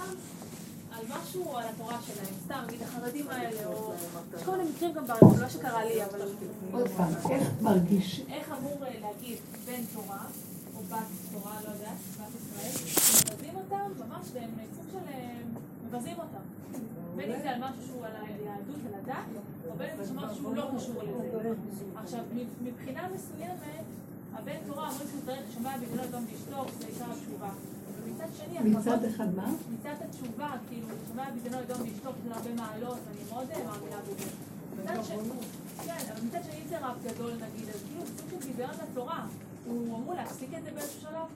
אותם על משהו, על התורה שלהם, סתם, נגיד החרדים האלה, או... יש כל מיני מקרים גם בעולם, לא שקרה לי, אבל... עוד פעם, איך מרגיש? איך אמור אה, להגיד בן תורה, או בת תורה, לא יודעת, בת ישראל, מבזים אותם, ממש, והם סוג של... אה, מבזים אותם. בין אם זה על משהו שהוא על היהדות, על הדת, או בין אם זה משהו שהוא לא קשור לזה. עכשיו, מבחינה מסוימת, הבן תורה אומרים שהוא צריך לשמוע בגלל אדום ואשתו, זה עיקר התשובה. ומצד שני, מצד אחד מה? מצד התשובה, כאילו, לשמוע בגלל אדום ואשתו, יש הרבה מעלות, אני מאוד אה, מאמינה בזה. מצד שני, כן, אבל מצד שני, זה רב גדול נגיד, אז כאילו, סוג של ביזיון לתורה. הוא אמור להפסיק את זה באיזשהו שלב?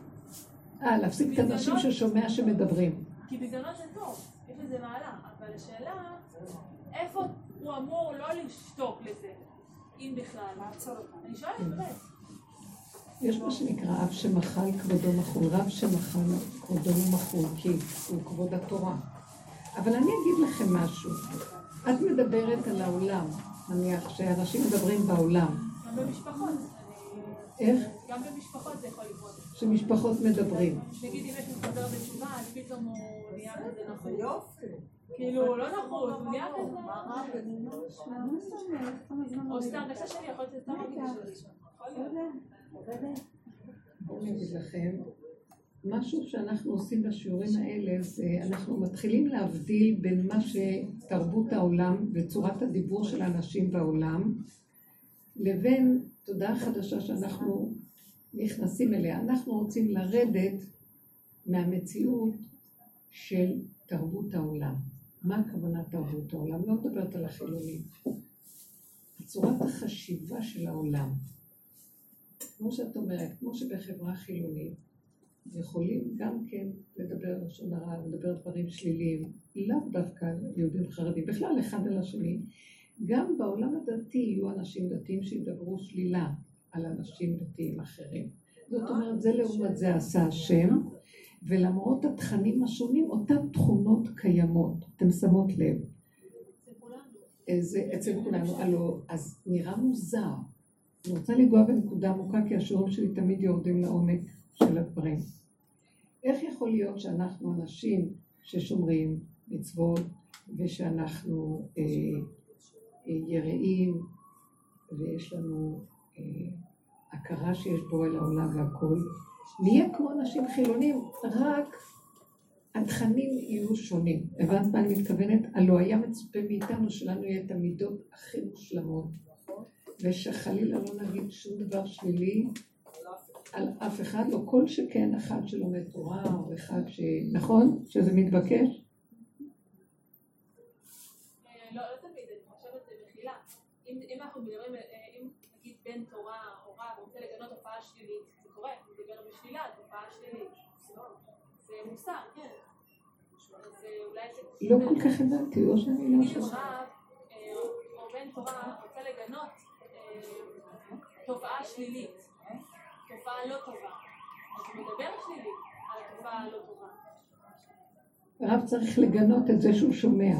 אה, להפסיק את האנשים ששומע שמדברים. כי ביזיונות זה טוב, יש לזה מעלה, אבל השאלה, איפה הוא אמור לא לשתוק לזה, אם בכלל? אני שואלת באמת. יש מה שנקרא אב שמחל כבודו מחול, רב שמחל כבודו מחול, כי הוא כבוד התורה. אבל אני אגיד לכם משהו. את מדברת על העולם, נניח שאנשים מדברים בעולם. גם במשפחות. איך? גם במשפחות זה יכול לקרות. שמשפחות מדברים. נגיד אם יש לי חבר בתשובה, אז פתאום הוא נהיה כזה נחות. כאילו, לא נחות, הוא נהיה כזה... או סתם, הרגשה שלי יכול להיות סתם אני אגיד לכם, משהו שאנחנו עושים בשיעורים האלה זה אנחנו מתחילים להבדיל בין מה שתרבות העולם וצורת הדיבור של האנשים בעולם לבין תודעה חדשה שאנחנו נכנסים אליה. אנחנו רוצים לרדת מהמציאות של תרבות העולם. מה הכוונה תרבות העולם? לא מדברת על החילונים. צורת החשיבה של העולם. כמו שאת אומרת, כמו שבחברה חילונית יכולים גם כן לדבר לשון הרע, לדבר דברים שליליים, לאו דווקא יהודים חרדים, בכלל אחד על השני. גם בעולם הדתי יהיו אנשים דתיים שידברו שלילה על אנשים דתיים אחרים. זאת אומרת, זה לעומת זה עשה השם, ולמרות התכנים השונים, אותן תכונות קיימות. אתם שמות לב. זה אצל כולנו. הלו, אז נראה מוזר. אני רוצה לנגוע בנקודה עמוקה, כי השיעורים שלי תמיד יורדים לעומק של הדברים. איך יכול להיות שאנחנו אנשים ששומרים מצוות, ושאנחנו אה, אה, יראים, ויש לנו אה, הכרה שיש בו אל העולם והכול, נהיה כמו אנשים חילונים, רק התכנים יהיו שונים. הבנת מה אני מתכוונת? הלא היה מצופה מאיתנו שלנו יהיה את המידות הכי מושלמות, ושחלילה לא נגיד שום דבר שלילי על אף אחד, לא כל שכן אחד שלומד תורה, או אחד ש... נכון? שזה מתבקש? לא, לא במחילה. אם אנחנו מדברים, אה, אם נגיד בן תורה או רב רוצה לגנות הופעה שלילית, זה קורה, הוא מדבר בשלילה, זו הופעה שלילית. זה מוסר, כן. לא כל כך הבנתי, או שאני לא שומעת. רב אה, או בן תורה רוצה לגנות אה, תופעה שלילית, תופעה לא טובה. אז הוא מדבר שלילית על התופעה הלא טובה. הרב צריך לגנות את זה שהוא שומע.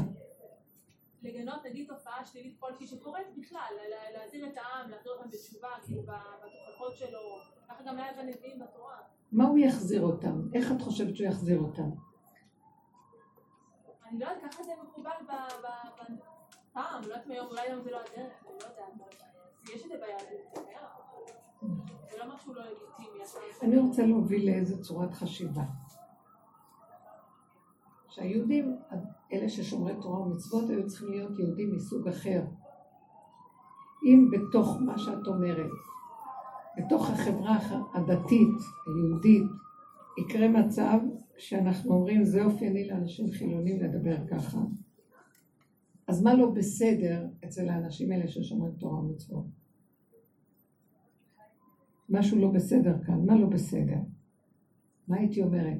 לגנות נגיד תופעה שלילית כלשהי שקורית בכלל, להזהיר את העם, להחזיר אותם בתשובה, כאילו בתוכחות שלו, ככה גם היה בנביאים בתורה. מה הוא יחזיר אותם? איך את חושבת שהוא יחזיר אותם? אני לא יודעת, ככה זה מקובל פעם, לא יודעת מהיום, אולי היום זה לא הדרך, אני לא יודעת, לא לא לגיטימי. אני רוצה להוביל לאיזה צורת חשיבה. שהיהודים, אלה ששומרי תורה ומצוות, היו צריכים להיות יהודים מסוג אחר. אם בתוך מה שאת אומרת, בתוך החברה הדתית, היהודית, יקרה מצב שאנחנו אומרים זה אופייני לאנשים חילונים לדבר ככה, אז מה לא בסדר אצל האנשים האלה ששומרים תורה ומצוות? משהו לא בסדר כאן, מה לא בסדר? מה הייתי אומרת?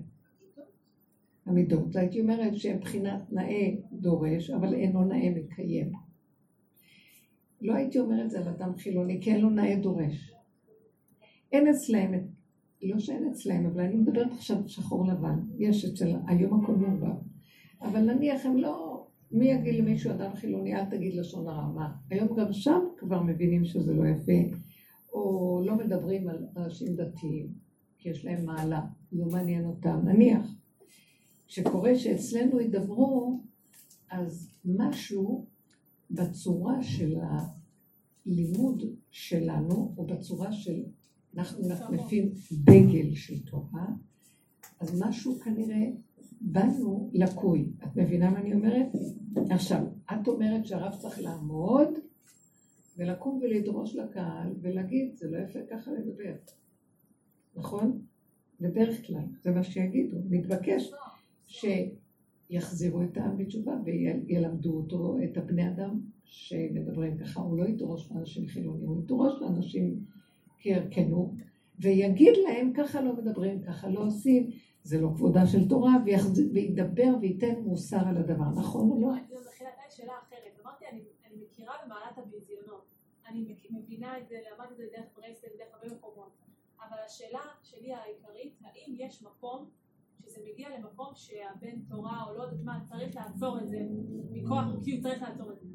המידות. הייתי אומרת שהם בחינת נאה דורש, אבל אינו נאה מקיים. לא הייתי אומרת זה על אדם חילוני, כי אין לו נאה דורש. אין אצלהם, לא שאין אצלהם, אבל אני מדברת עכשיו שחור לבן. יש אצל, היום הכל מעורבב. אבל נניח הם לא, מי יגיד למישהו אדם חילוני, אל תגיד לשון הרע, מה? היום גם שם כבר מבינים שזה לא יפה, או לא מדברים על אנשים דתיים, כי יש להם מעלה, לא מעניין אותם. נניח. שקורה שאצלנו ידברו, אז משהו בצורה של הלימוד שלנו, או בצורה של, אנחנו מנפנפים דגל של תורה, אז משהו כנראה בנו לקוי. את מבינה מה אני אומרת? עכשיו, את אומרת שהרב צריך לעמוד ולקום ולדרוש לקהל ולהגיד, זה לא יפה ככה לדבר. נכון? בדרך כלל, זה מה שיגידו. מתבקש שיחזירו את העם בתשובה וילמדו אותו, את הבני אדם שמדברים ככה. הוא לא ידרוש לאנשים חילונים, הוא ידרוש לאנשים כערכנו, ויגיד להם, ככה לא מדברים, ככה לא עושים. זה לא כבודה של תורה, וידבר וייתן מוסר על הדבר, נכון או לא? זו שאלה אחרת. אמרתי, אני מכירה במעלת הביזיונות. אני מבינה את זה, למדתי את זה דרך ברייסלב, דרך הרבה מקומות. אבל השאלה שלי העיקרית, האם יש מקום שזה מגיע למקום שהבן תורה או לא יודעת מה, צריך לעצור את זה מכוח, הוא צריך לעצור את זה.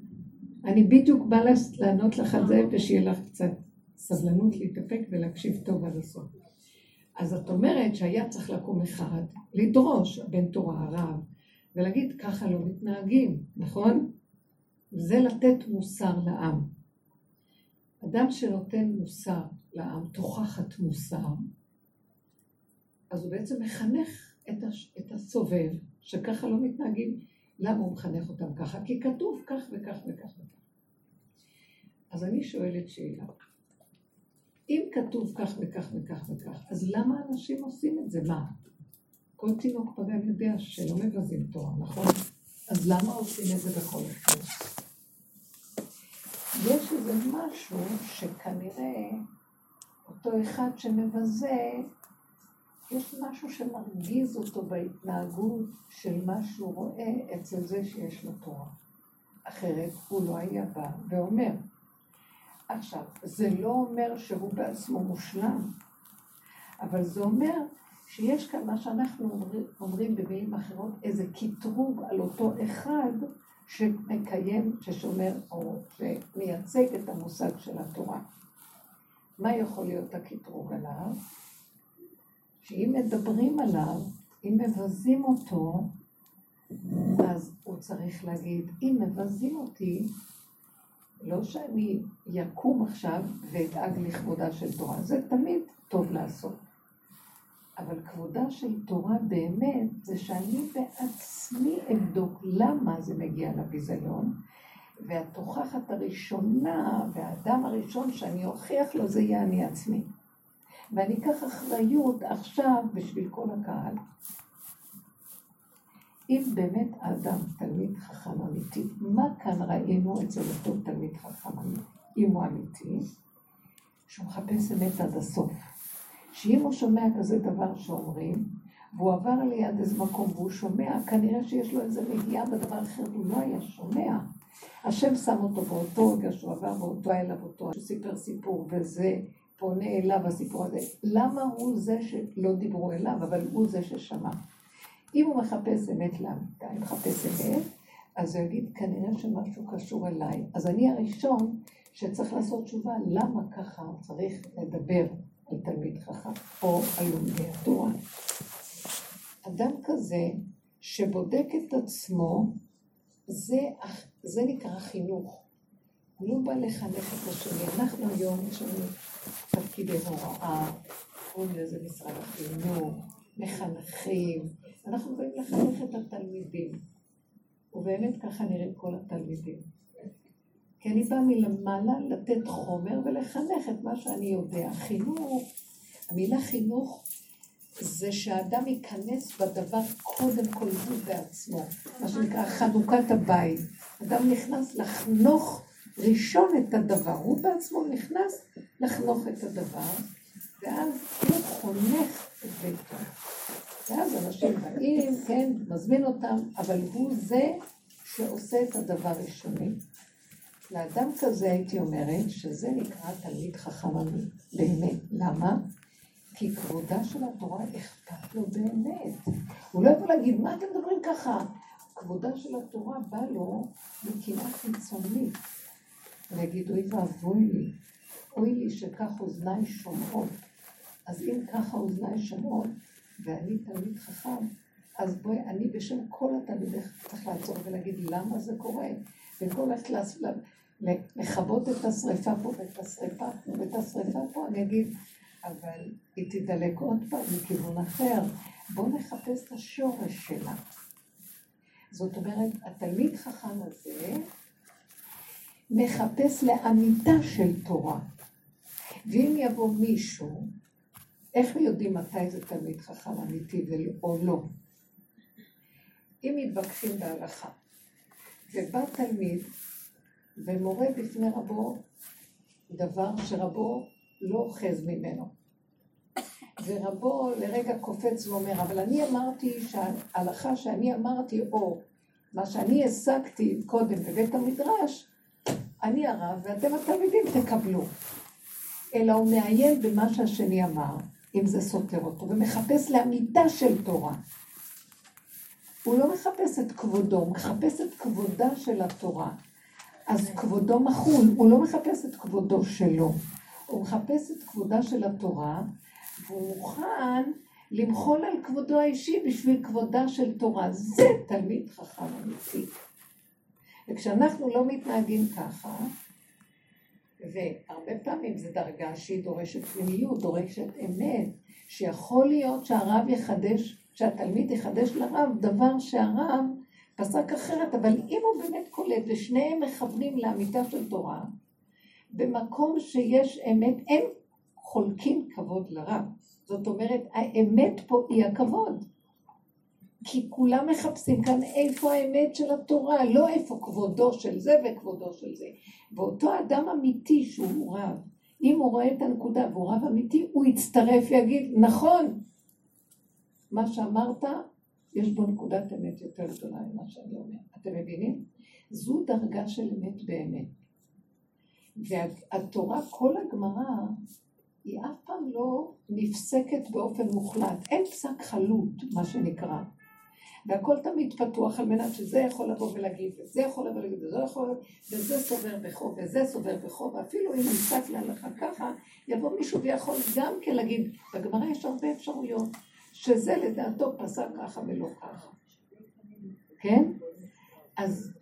אני בדיוק באה לענות לך על זה, ושיהיה לך קצת סבלנות להתאפק ולהקשיב טוב עד הסוף. אז את אומרת שהיה צריך לקום אחד, לדרוש בן תורה, הרב, ולהגיד ככה לא מתנהגים, נכון? זה לתת מוסר לעם. אדם שנותן מוסר לעם, תוכחת מוסר, אז הוא בעצם מחנך את, הש... את הסובב, שככה לא מתנהגים. למה הוא מחנך אותם ככה? כי כתוב כך וכך וכך וכך. אז אני שואלת שאלה. אם כתוב כך וכך וכך וכך, אז למה אנשים עושים את זה? מה? כל תינוק פגן יודע שלא מבזים תורה, נכון? אז למה עושים את זה בכל אחד? יש איזה משהו שכנראה אותו אחד שמבזה, יש משהו שמרגיז אותו בהתנהגות של מה שהוא רואה אצל זה שיש לו תורה. אחרת הוא לא היה בא ואומר, עכשיו, זה לא אומר שהוא בעצמו מושלם, אבל זה אומר שיש כאן מה שאנחנו אומרים, אומרים במילים אחרות, איזה קטרוג על אותו אחד שמקיים, ששומר או שמייצג את המושג של התורה. מה יכול להיות הקטרוג עליו? שאם מדברים עליו, אם מבזים אותו, אז הוא צריך להגיד, אם מבזים אותי, לא שאני יקום עכשיו ואדאג לכבודה של תורה, זה תמיד טוב לעשות. אבל כבודה של תורה באמת זה שאני בעצמי אבדוק למה זה מגיע לביזיון, והתוכחת הראשונה והאדם הראשון שאני אוכיח לו זה יהיה אני עצמי. ואני אקח אחריות עכשיו בשביל כל הקהל. אם באמת האדם תלמיד חכם אמיתי, מה כאן ראינו אצל אותו תלמיד חכם אמיתי, אם הוא אמיתי, שהוא מחפש אמת עד הסוף. שאם הוא שומע כזה דבר שאומרים, והוא עבר ליד איזה מקום והוא שומע, כנראה שיש לו איזה נגיעה בדבר אחר, הוא לא היה שומע. השם שם אותו באותו רגע שהוא עבר באותו אליו אותו, הוא סיפר סיפור וזה פונה אליו הסיפור הזה. למה הוא זה שלא דיברו אליו, אבל הוא זה ששמע? אם הוא מחפש אמת לאמיתה, אם מחפש אמת, אז הוא יגיד, כנראה שמשהו קשור אליי. אז אני הראשון שצריך לעשות תשובה, למה ככה צריך לדבר על תלמיד חכם, או על לומדי התורה. אדם כזה שבודק את עצמו, זה, זה נקרא חינוך. הוא לא בא לחנך את השני. אנחנו היום, יש לנו תפקידי הוראה, קוראים לזה משרד החינוך, מחנכים, אנחנו באים לחנך את התלמידים. ובאמת ככה נראים כל התלמידים. כי אני באה מלמעלה לתת חומר ולחנך את מה שאני יודע. חינוך, המילה חינוך זה שהאדם ייכנס בדבר קודם כל הוא בעצמו, מה שנקרא חנוכת הבית. אדם נכנס לחנוך ראשון את הדבר, הוא בעצמו נכנס לחנוך את הדבר, ואז הוא חונך את ביתו. ואז אנשים באים, כן, מזמין אותם, אבל הוא זה שעושה את הדבר ראשוני. לאדם כזה הייתי אומרת שזה נקרא תלמיד חכם באמת. למה? כי כבודה של התורה אכפת לו באמת. הוא לא יכול להגיד, מה אתם מדברים ככה? כבודה של התורה בא לו מקנאה חיצונית. להגיד, אוי ואבוי לי, אוי לי שכך אוזניי שומעות. אז אם ככה אוזניי שומעות, ואני תלמיד חכם, אז בואי, אני בשם כל התלמידך צריך לעצור ולהגיד למה זה קורה. במקום ללכת לכבות את השריפה פה ואת השריפה פה ואת השריפה פה, אני אגיד, אבל היא תדלק עוד פעם מכיוון אחר. בואו נחפש את השורש שלה. זאת אומרת, התלמיד חכם הזה מחפש לאמיתה של תורה. ואם יבוא מישהו, איך יודעים מתי זה תלמיד חכם אמיתי או לא? אם מתווכחים בהלכה, ובא תלמיד ומורה בפני רבו דבר שרבו לא אוחז ממנו. ורבו לרגע קופץ ואומר, אבל אני אמרתי שההלכה שאני אמרתי, או מה שאני השגתי קודם בבית המדרש, אני הרב ואתם התלמידים תקבלו. אלא הוא מעיין במה שהשני אמר, אם זה סותר אותו, ומחפש לאמיתה של תורה. הוא לא מחפש את כבודו, הוא מחפש את כבודה של התורה. אז כבודו מחול, הוא לא מחפש את כבודו שלו, הוא מחפש את כבודה של התורה, והוא מוכן למחול על כבודו האישי בשביל כבודה של תורה. זה תלמיד חכם אמיתי. וכשאנחנו לא מתנהגים ככה, והרבה פעמים זו דרגה שהיא דורשת פנימיות, דורשת אמת, שיכול להיות שהרב יחדש, שהתלמיד יחדש לרב דבר שהרב פסק אחרת, אבל אם הוא באמת קולט ושניהם מכוונים לאמיתה של תורה, במקום שיש אמת, אין חולקים כבוד לרב. זאת אומרת, האמת פה היא הכבוד. כי כולם מחפשים כאן איפה האמת של התורה, לא איפה כבודו של זה וכבודו של זה. ואותו אדם אמיתי שהוא רב, אם הוא רואה את הנקודה והוא רב אמיתי, הוא יצטרף ויגיד, נכון, מה שאמרת, יש בו נקודת אמת יותר גדולה ממה שאני אומר. אתם מבינים? זו דרגה של אמת באמת. והתורה, כל הגמרא, היא אף פעם לא נפסקת באופן מוחלט. אין פסק חלוט, מה שנקרא. והכל תמיד פתוח על מנת שזה יכול לבוא ולהגיד, וזה יכול לבוא ולהגיד, וזה יכול, וזה סובר בחוב, וזה סובר בחוב, ואפילו אם נפסק להלכה ככה, יבוא מישהו ויכול גם כן להגיד, בגמרא יש הרבה אפשרויות, שזה לדעתו פסק ככה ולא ככה. כן? אז,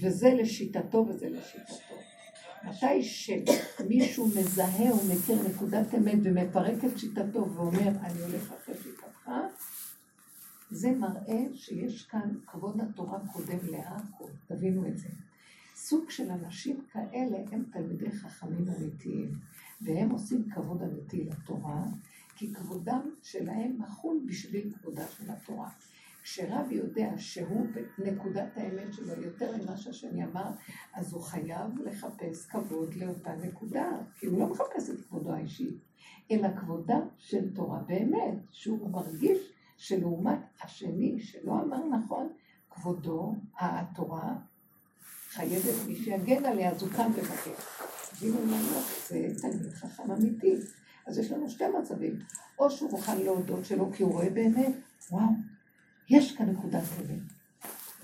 וזה לשיטתו וזה לשיטתו. מתי שמישהו מזהה ומכיר נקודת אמת ומפרק את שיטתו ואומר, אני הולך אחרי שיטתך, זה מראה שיש כאן כבוד התורה קודם להכל, תבינו את זה. סוג של אנשים כאלה הם תלמידי חכמים אמיתיים, והם עושים כבוד אמיתי לתורה, כי כבודם שלהם מחול בשביל כבודה של התורה. כשרב יודע שהוא בנקודת האמת שלו יותר ממה שהשני אמר, אז הוא חייב לחפש כבוד לאותה נקודה, כי הוא לא מחפש את כבודו האישי, אלא כבודה של תורה באמת, שהוא מרגיש שלעומת השני שלא אמר נכון, כבודו, התורה, חייבת מי שיגן עליה, אז הוא קם לבקר. הוא אומר לך, זה תלמיד חכם אמיתי. אז יש לנו שתי מצבים. או שהוא מוכן להודות שלו כי הוא רואה באמת, וואו, יש כאן נקודת אמת.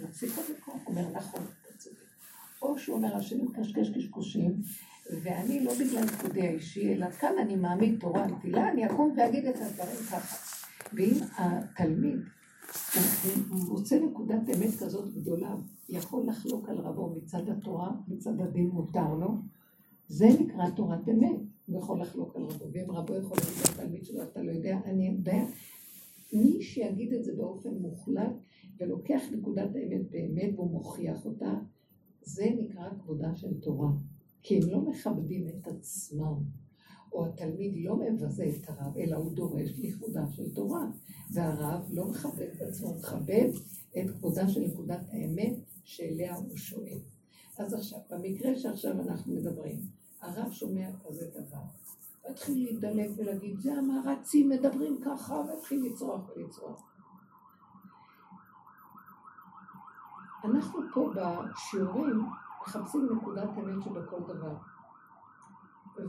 מפסיק עוד לקרוא, אומר נכון, אתה צודק. או שהוא אומר, השני מקשקש קשקושים, ואני לא בגלל כבודי האישי, אלא כאן אני מעמיד תורה על תפילה, אני אקום ואגיד את הדברים ככה. ואם התלמיד מוצא נקודת אמת כזאת גדולה, יכול לחלוק על רבו מצד התורה, מצד הדין מותר לו, זה נקרא תורת אמת. הוא יכול לחלוק על רבו, ואם רבו יכול להגיד לתלמיד שלו, אתה לא יודע, אני יודע. מי שיגיד את זה באופן מוחלט ולוקח נקודת האמת באמת והוא מוכיח אותה, זה נקרא כבודה של תורה. כי הם לא מכבדים את עצמם. או התלמיד לא מבזה את הרב, אלא הוא דורש לכבודה של תורה. והרב לא מכבד את עצמו, מכבד את כבודה של נקודת האמת שאליה הוא שואל. אז עכשיו, במקרה שעכשיו אנחנו מדברים, הרב שומע כזה דבר, התחיל להידלק ולהגיד, זה המערצים מדברים ככה, והתחיל לצרוח ולצרוח. אנחנו פה בשיעורים מחפשים נקודת אמת שבכל דבר.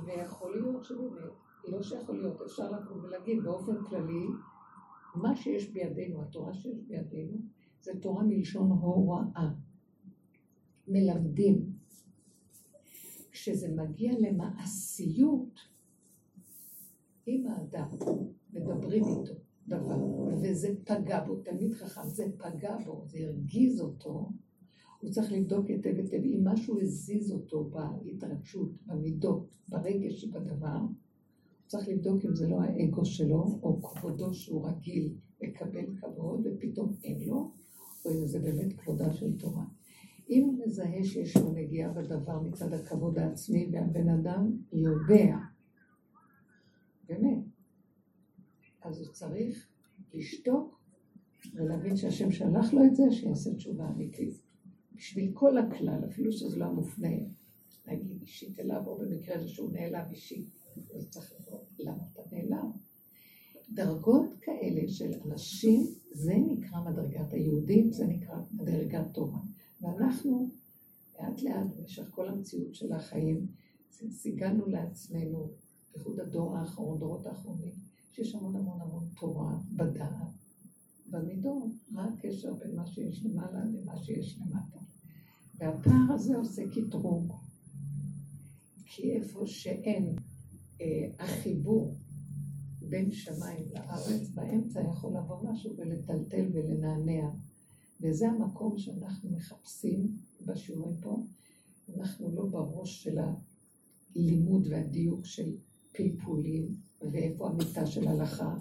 ויכול להיות שבאמת, לא שיכול להיות, אפשר לקום ולהגיד באופן כללי, מה שיש בידינו, התורה שיש בידינו, זה תורה מלשון הוראה. מלמדים. כשזה מגיע למעשיות, עם האדם, מדברים איתו, דבר, וזה פגע בו, תלמיד חכם, זה פגע בו, זה הרגיז אותו, הוא צריך לבדוק היטב היטב אם משהו הזיז אותו בהתרגשות, במידות, ברגש שבדבר, הוא צריך לבדוק אם זה לא האגו שלו, או כבודו שהוא רגיל לקבל כבוד, ופתאום אין לו, או אם זה באמת כבודה של תורה. אם הוא מזהה שיש לו נגיעה בדבר מצד הכבוד העצמי, והבן אדם יודע, באמת, אז הוא צריך לשתוק ולהבין שהשם שלח לו את זה, שיעשה תשובה אמיתית. בשביל כל הכלל, אפילו שזה לא מופנה, נגיד אישית אליו, או במקרה הזה שהוא נעלם אישית, אז צריך לראות למה אתה נעלם. דרגות כאלה של אנשים, זה נקרא מדרגת היהודים, זה נקרא מדרגת תורה. ואנחנו, לאט לאט, במשך כל המציאות של החיים, סיגלנו לעצמנו, בייחוד הדור האחרון, דורות האחרונים, שיש המון המון המון תורה בדעת, במידות, מה הקשר בין מה שיש למעלה למה שיש למטה. והפער הזה עושה קטרוג, כי איפה שאין אה, החיבור בין שמיים לארץ, באמצע יכול לבוא משהו ולטלטל ולנענע. וזה המקום שאנחנו מחפשים בשיעורים פה. אנחנו לא בראש של הלימוד והדיוק של פלפולים, ואיפה המיטה של הלכה,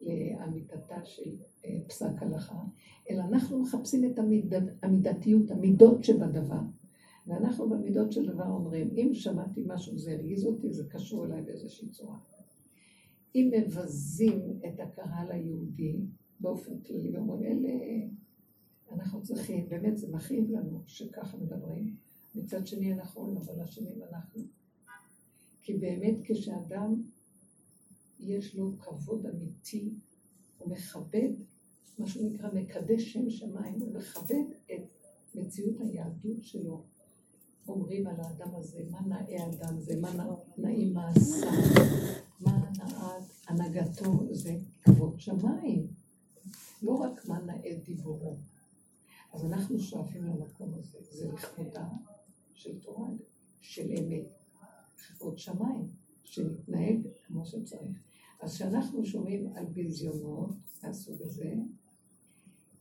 לאמיתתה של פסק הלכה, אלא אנחנו מחפשים את המיד, המידתיות, המידות שבדבר. ואנחנו במידות של דבר אומרים, אם שמעתי משהו זה הרגיז אותי, זה קשור אליי באיזושהי צורה. אם מבזים את הקהל היהודי באופן כללי, ואומרים, אלה, אנחנו צריכים, באמת זה מכאיב לנו שככה מדברים. מצד שני אנחנו, אבל השנים אנחנו. כי באמת כשאדם יש לו כבוד אמיתי, הוא מכבד, מה שנקרא מקדש שם שמיים, מכבד את מציאות היהדות שלו. אומרים על האדם הזה, מה נאה אדם זה, מה נעים מעשה, מה נאה הנהגתו, זה כבוד שמיים. לא רק מה נאה דיבורו. אז אנחנו שואפים למקום הזה, זה לכבודה של תורה, של אמת. כבוד שמיים, שנתנהג כמו שצריך. אז כשאנחנו שומעים על ביזיונות מהסוג הזה,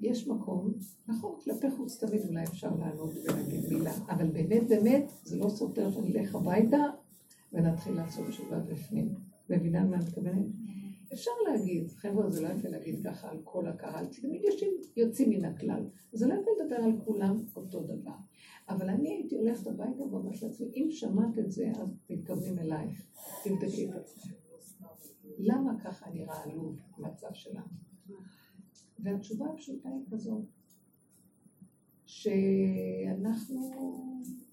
יש מקום, נכון, כלפי חוץ תמיד אולי אפשר לענות ולהגיד מילה, אבל באמת באמת זה לא סותר שנלך הביתה ונתחיל לעשות תשובה בפנים. מבינה מה אני מתכוונת? אפשר להגיד, חבר'ה זה לא יפה להגיד ככה על כל הקהל, תמיד יוצאים מן הכלל, זה לא יפה לדבר על כולם אותו דבר. אבל אני הייתי הולכת הביתה ואומרת לעצמי, אם שמעת את זה, אז מתכוונים אלייך, תבדקי את עצמך. למה ככה נראה עלוב המצב שלנו? והתשובה הפשוטה היא כזאת, שאנחנו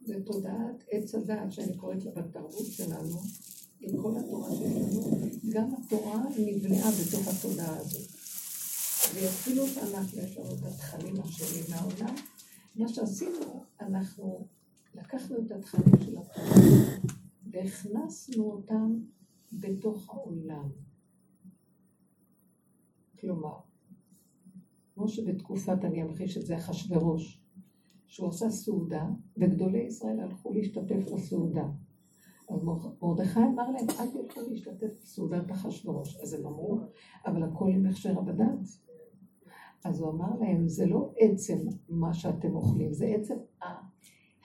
בתודעת עץ הדעת, שאני קוראת לה בתרבות שלנו, עם כל התורה שלנו, גם התורה נבלעה בתוך התודעה הזאת. ואפילו שאנחנו, יש לנו את התכנים השונים מהעולם, מה שעשינו, אנחנו לקחנו את התכנים של התורה והכנסנו אותם בתוך העולם. כלומר, כמו שבתקופת, אני אמחיש את זה, אחשורוש, שהוא עשה סעודה, וגדולי ישראל הלכו להשתתף בסעודה. אז מרדכי אמר להם, אל תלכו להשתתף בסעודת אחשורוש. אז הם אמרו, אבל הכל עם הכשר הבד"ץ. אז הוא אמר להם, זה לא עצם מה שאתם אוכלים, זה עצם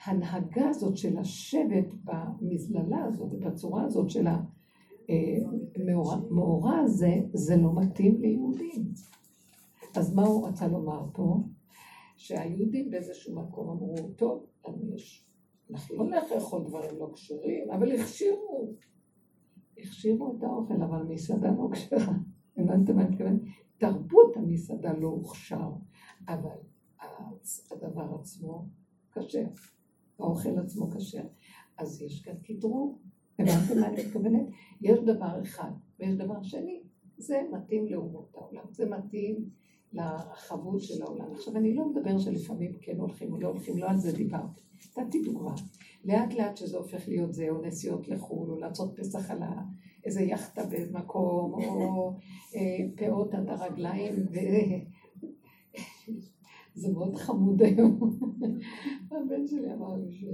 ההנהגה הזאת של השבט במזללה הזאת, בצורה הזאת של המאורע הזה, זה לא מתאים ליהודים. אז מה הוא רצה לומר פה? שהיהודים באיזשהו מקום אמרו, טוב, אנחנו לא נלך לאכול דברים לא כשרים, אבל הכשירו. הכשירו את האוכל, אבל מסעדה לא כשרה. הבנתם מה אני מתכוונת? תרבות המסעדה לא הוכשר, אבל הדבר עצמו כשר, האוכל עצמו כשר. אז יש כאן קטרוג, הבנתם מה אני מתכוונת? יש דבר אחד ויש דבר שני, זה מתאים לאומות העולם, זה מתאים לחבות של העולם. עכשיו אני לא מדבר שלפעמים כן הולכים או לא הולכים, לא על זה דיברתי. נתתי דוגמה. לאט לאט שזה הופך להיות זה, או נסיעות לחו"ל, או לעשות פסח על איזה יאכטה באיזה מקום, או אה, פאות עד הרגליים, זה מאוד חמוד היום. הבן שלי אמר לי ש...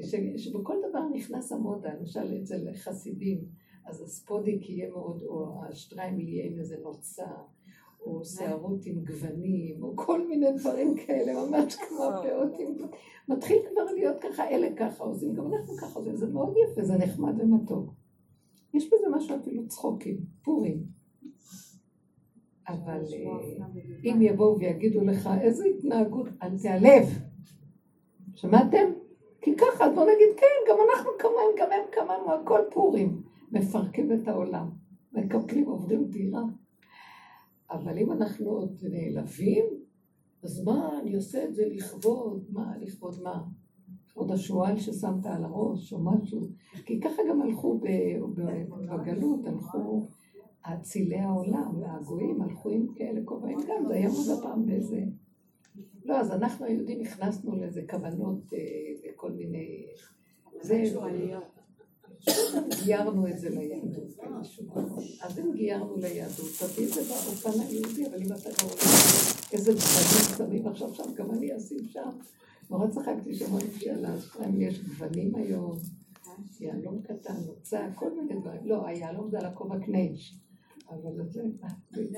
ש... שבכל דבר נכנס המודה, למשל אצל חסידים, אז הספודיק יהיה מאוד, או השטריימל יהיה עם איזה נוצה, או שערות עם גוונים, או כל מיני דברים כאלה, ממש כמו הפאות עם... מתחיל כבר להיות ככה, אלה ככה עושים, גם אנחנו ככה עושים, זה מאוד יפה, זה נחמד ומתוק. יש בזה משהו אפילו צחוקים, פורים. אבל אה, אם יבואו ויגידו לך איזה התנהגות, אל תיעלב. שמעתם? כי ככה, אז בוא נגיד, כן, גם אנחנו כמוהם, גם הם כמונו, הכל פורים. מפרקים את העולם, מקפלים, עובדים דירה. אבל אם אנחנו עוד נעלבים, אז מה, אני עושה את זה לכבוד, מה, לכבוד מה? לכבוד השועל ששמת על הראש או משהו? כי ככה גם הלכו בגלות, הלכו אצילי העולם, והגויים הלכו עם כאלה כובעים גם, זה היה עוד הפעם באיזה... לא, אז אנחנו היהודים נכנסנו לאיזה כוונות אה, מיני... זה... גיירנו את זה ליהדות אז אם גיירנו ליהדות, תביא את זה באופן היהודי, אבל אם אתה לא רואה איזה גוונים שמים עכשיו שם, גם אני אשים שם. נורא צחקתי שאומרים שאלה, יש גוונים היום, יהלום קטן, נוצה, כל מיני דברים. לא, היהלום זה על הכובע קנייץ'. אבל זה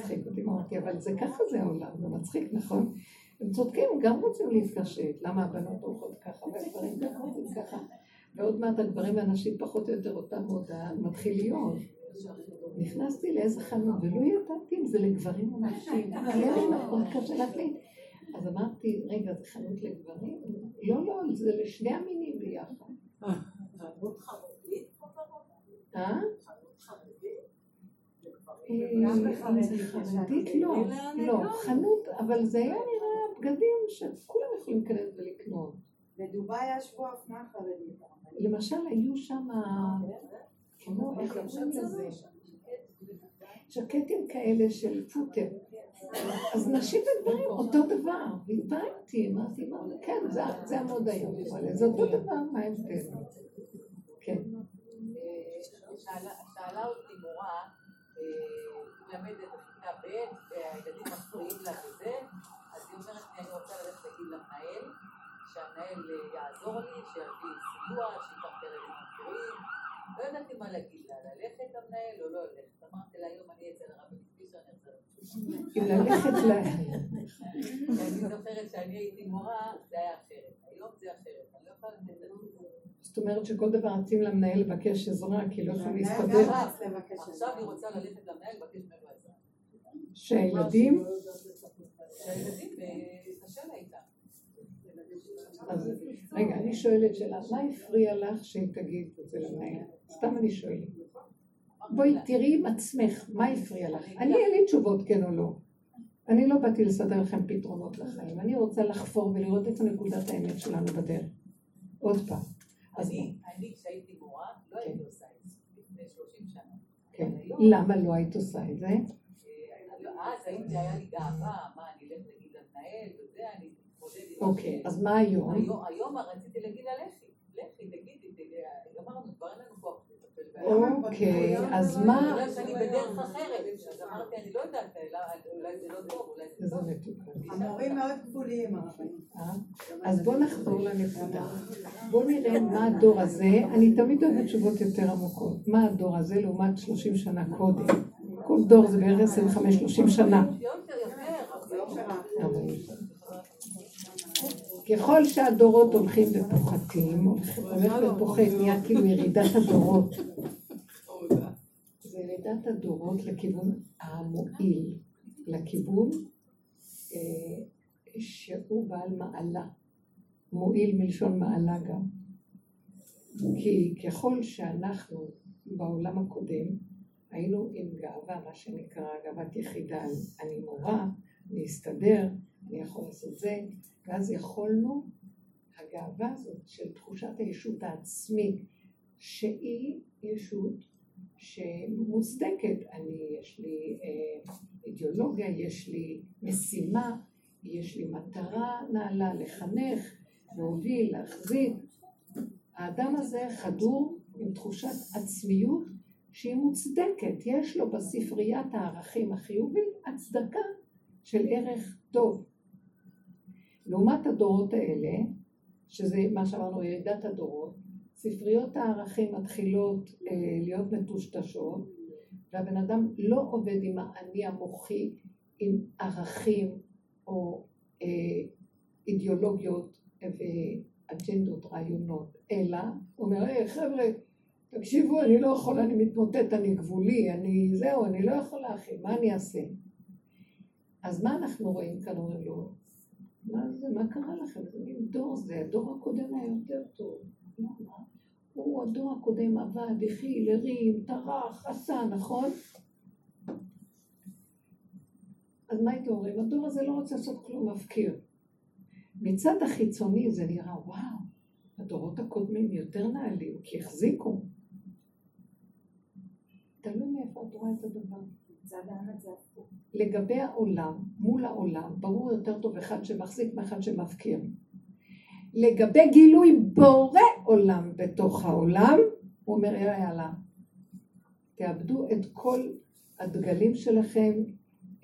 הצחיק אותי, אמרתי, אבל זה ככה זה העולם, זה מצחיק, נכון? הם צודקים, גם רוצים להתקשט, למה הבנות הולכות ככה והגברים ככה. ועוד מעט הגברים והנשים פחות או יותר אותה מודעה מתחיל להיות. נכנסתי לאיזה חנות ולא ידעתי אם זה לגברים או נשים, היה לי מאוד קשה להחליט. אז אמרתי, רגע, זה חנות לגברים? לא, לא, זה לשני המינים ביחד. חנות חרדית? אה? חרדית לא, לא, חנות, אבל זה היה נראה בגדים שכולם יכולים להיכנס ולקנות. בדובאי היה שבוע אופנה חרדית. למשל, היו שם, כמו, איך קוראים לזה? ז'קטים כאלה של פוטר. אז נשים וגברים אותו דבר, והתפעלתי, אמרתי, כן, זה המוד היום, זה אותו דבר, מה ההבדל? כן. שאלה אותי מורה, מלמדת בכיתה ב' והילדים מפריעים לה וזה, אז היא אומרת לי, אני רוצה ללכת להגיד למנהל, שהמנהל יעזור לי, שיביא סיוע, שייקח את מפריעים. לא ידעתי מה להגיד לה, ללכת למנהל או לא ללכת. אמרתי לה, היום אני אצל הרבי פישר, אני אחזור. ללכת ל... אני זוכרת שאני הייתי מורה, זה היה אחרת. היום זה אחרת. אני לא יכולה לתת את זאת אומרת שכל דבר רצים למנהל לבקש עזרה, כי לא יכולים להסתדר. עכשיו היא רוצה ללכת למנהל לבקש ממנו עזרה. שהילדים? שהילדים, קשה לה איתם. רגע, אני שואלת שאלה, מה הפריע לך שאם תגיד את זה למנהל? סתם אני שואלת. בואי תראי עם עצמך, מה הפריע לך? אני אין לי תשובות כן או לא. אני לא באתי לסדר לכם פתרונות לחיים, אני רוצה לחפור ולראות איפה נקודת האמת שלנו בדרך. עוד פעם. אני, כשהייתי מורה, לא הייתי כן. עושה את זה, לפני 30 שנה. כן. למה לא היית עושה את זה? אה, אז הייתי, היה לי גאווה, מה, אני אלך להגיד למנהל, וזה, אני מתמודד עם... אוקיי, אז מה היום? היום רציתי להגיד לה, לכי, תגידי, אמרנו, כבר אין לנו כוח אוקיי, אז מה... בגלל שאני בדרך אחרת, אז אמרתי, אני לא יודעת, אולי זה לא טוב, אולי זה טוב. המורים מאוד כפוליים, אה? אז בואו נחזור לנקודה. בואו נראה מה הדור הזה, אני תמיד אוהבת תשובות יותר עמוקות. מה הדור הזה לעומת 30 שנה קודם? כל דור זה בערך 25-30 שנה. ככל שהדורות הולכים ופוחתים, הולך ופוחת, נהיה כאילו ירידת הדורות. זה ירידת הדורות לכיוון המועיל, לכיוון אה, שהוא בעל מעלה, מועיל מלשון מעלה גם. כי ככל שאנחנו בעולם הקודם היינו עם גאווה, מה שנקרא גאוות יחידה, אני מורה, אני אסתדר, אני יכול לעשות זה, ואז יכולנו, הגאווה הזאת של תחושת הישות העצמית, שהיא ישות שמוצדקת, אני, יש לי אה, אידיאולוגיה, יש לי משימה, יש לי מטרה נעלה לחנך, להוביל, להחזיק. האדם הזה חדור עם תחושת עצמיות שהיא מוצדקת, יש לו בספריית הערכים החיובית הצדקה של ערך טוב. לעומת הדורות האלה, שזה מה שאמרנו ירידת הדורות, ספריות הערכים מתחילות אה, להיות מטושטשות, והבן אדם לא עובד עם האני המוחי, עם ערכים או אה, אידיאולוגיות ואג'נדות, רעיונות, אלא הוא אומר, היי חבר'ה, תקשיבו, אני לא יכול, אני מתמוטט, אני גבולי, אני זהו, אני לא יכולה אחי, מה אני אעשה? אז מה אנחנו רואים כאן? אומרים לו, מה זה, מה קרה לכם? זה מין דור זה, הדור הקודם היה יותר טוב. למה? הוא, הדור הקודם עבד, הכיל, הרים, טרח, עשה, נכון? אז מה הייתם אומרים? הדור הזה לא רוצה לעשות כלום מפקיר. מצד החיצוני זה נראה, וואו, הדורות הקודמים יותר נעלים, כי החזיקו. תלוי מאיפה את רואה את הדבר. לגבי העולם, מול העולם, ברור יותר טוב אחד שמחזיק מאחד שמפקיר. לגבי גילוי בורא עולם בתוך העולם, הוא אומר יאללה תאבדו את כל הדגלים שלכם,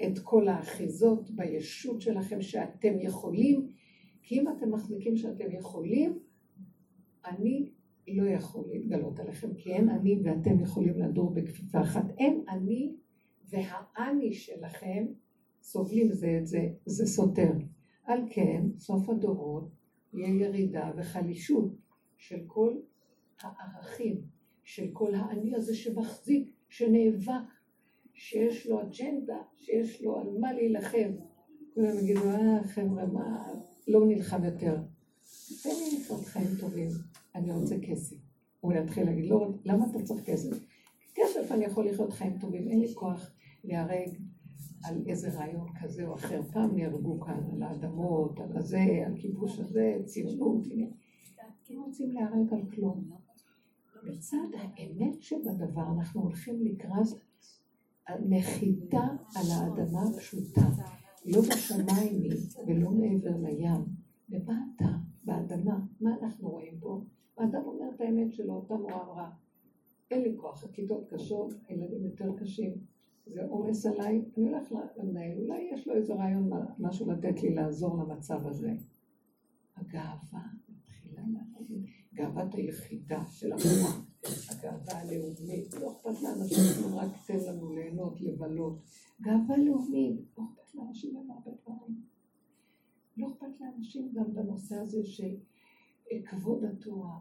את כל האחיזות בישות שלכם שאתם יכולים, כי אם אתם מחזיקים שאתם יכולים, אני לא יכול להתגלות עליכם, כי אין אני ואתם יכולים לדור בכפיפה אחת. אין אני והאני שלכם סובלים זה את זה, זה סותר. על כן, סוף הדורות יהיה ירידה וחלישות של כל הערכים, של כל האני הזה שמחזיק, שנאבק, שיש לו אג'נדה, שיש לו על מה להילחם. כולם יגידו, אה חבר'ה, מה, לא נלחם יותר. תן לי לחיות חיים טובים, אני רוצה כסף. הוא יתחיל להגיד, לא, למה אתה צריך כסף? כסף אני יכול לחיות חיים טובים, אין לי כוח להיהרג על איזה רעיון כזה או אחר. פעם נהרגו כאן על האדמות, על הזה, על כיבוש הזה, ציונות, הנה. לא רוצים להיהרג על כלום. מצד האמת שבדבר אנחנו הולכים לקראת נחיתה על האדמה הפשוטה, לא בשמיים היא ולא מעבר לים. למטה, באדמה, מה אנחנו רואים פה? האדם אומר את האמת שלו, אותה מורה אמרה, אין לי כוח, הכיתות קשות, הילדים יותר קשים, זה עומס עליי, אני הולך למנהל, אולי יש לו איזה רעיון, משהו לתת לי לעזור למצב הזה. הגאווה מתחילה להגיד, גאוות היחידה של המוח, הגאווה הלאומית, לא אכפת לאנשים, רק תן לנו ליהנות, לבלות. גאווה לאומית, לא אכפת לאנשים הם הרבה דברים. לא אכפת לאנשים גם בנושא הזה של כבוד התורה.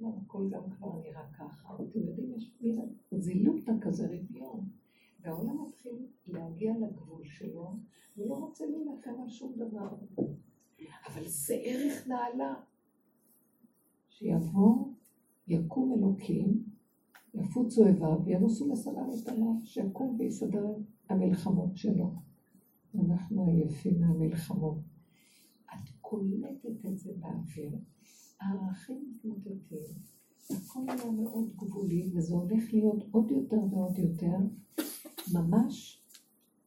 לא, הכל גם כבר נראה ככה. אתם יודעים, יש מין זילוטה כזה רביון. והעולם מתחיל להגיע לגבול שלו, הוא לא רוצה להילחם על שום דבר. אבל זה ערך נעלה. שיבוא, יקום אלוקים, יפוצו איביו, ינוסו מסלם את עליו, שיקום ויסדר המלחמות שלו. אנחנו עייפים מהמלחמות. את קולטת את זה באוויר, הערכים מתמוטטים, הכל היה מאוד גבולי, וזה הולך להיות עוד יותר ועוד יותר, ממש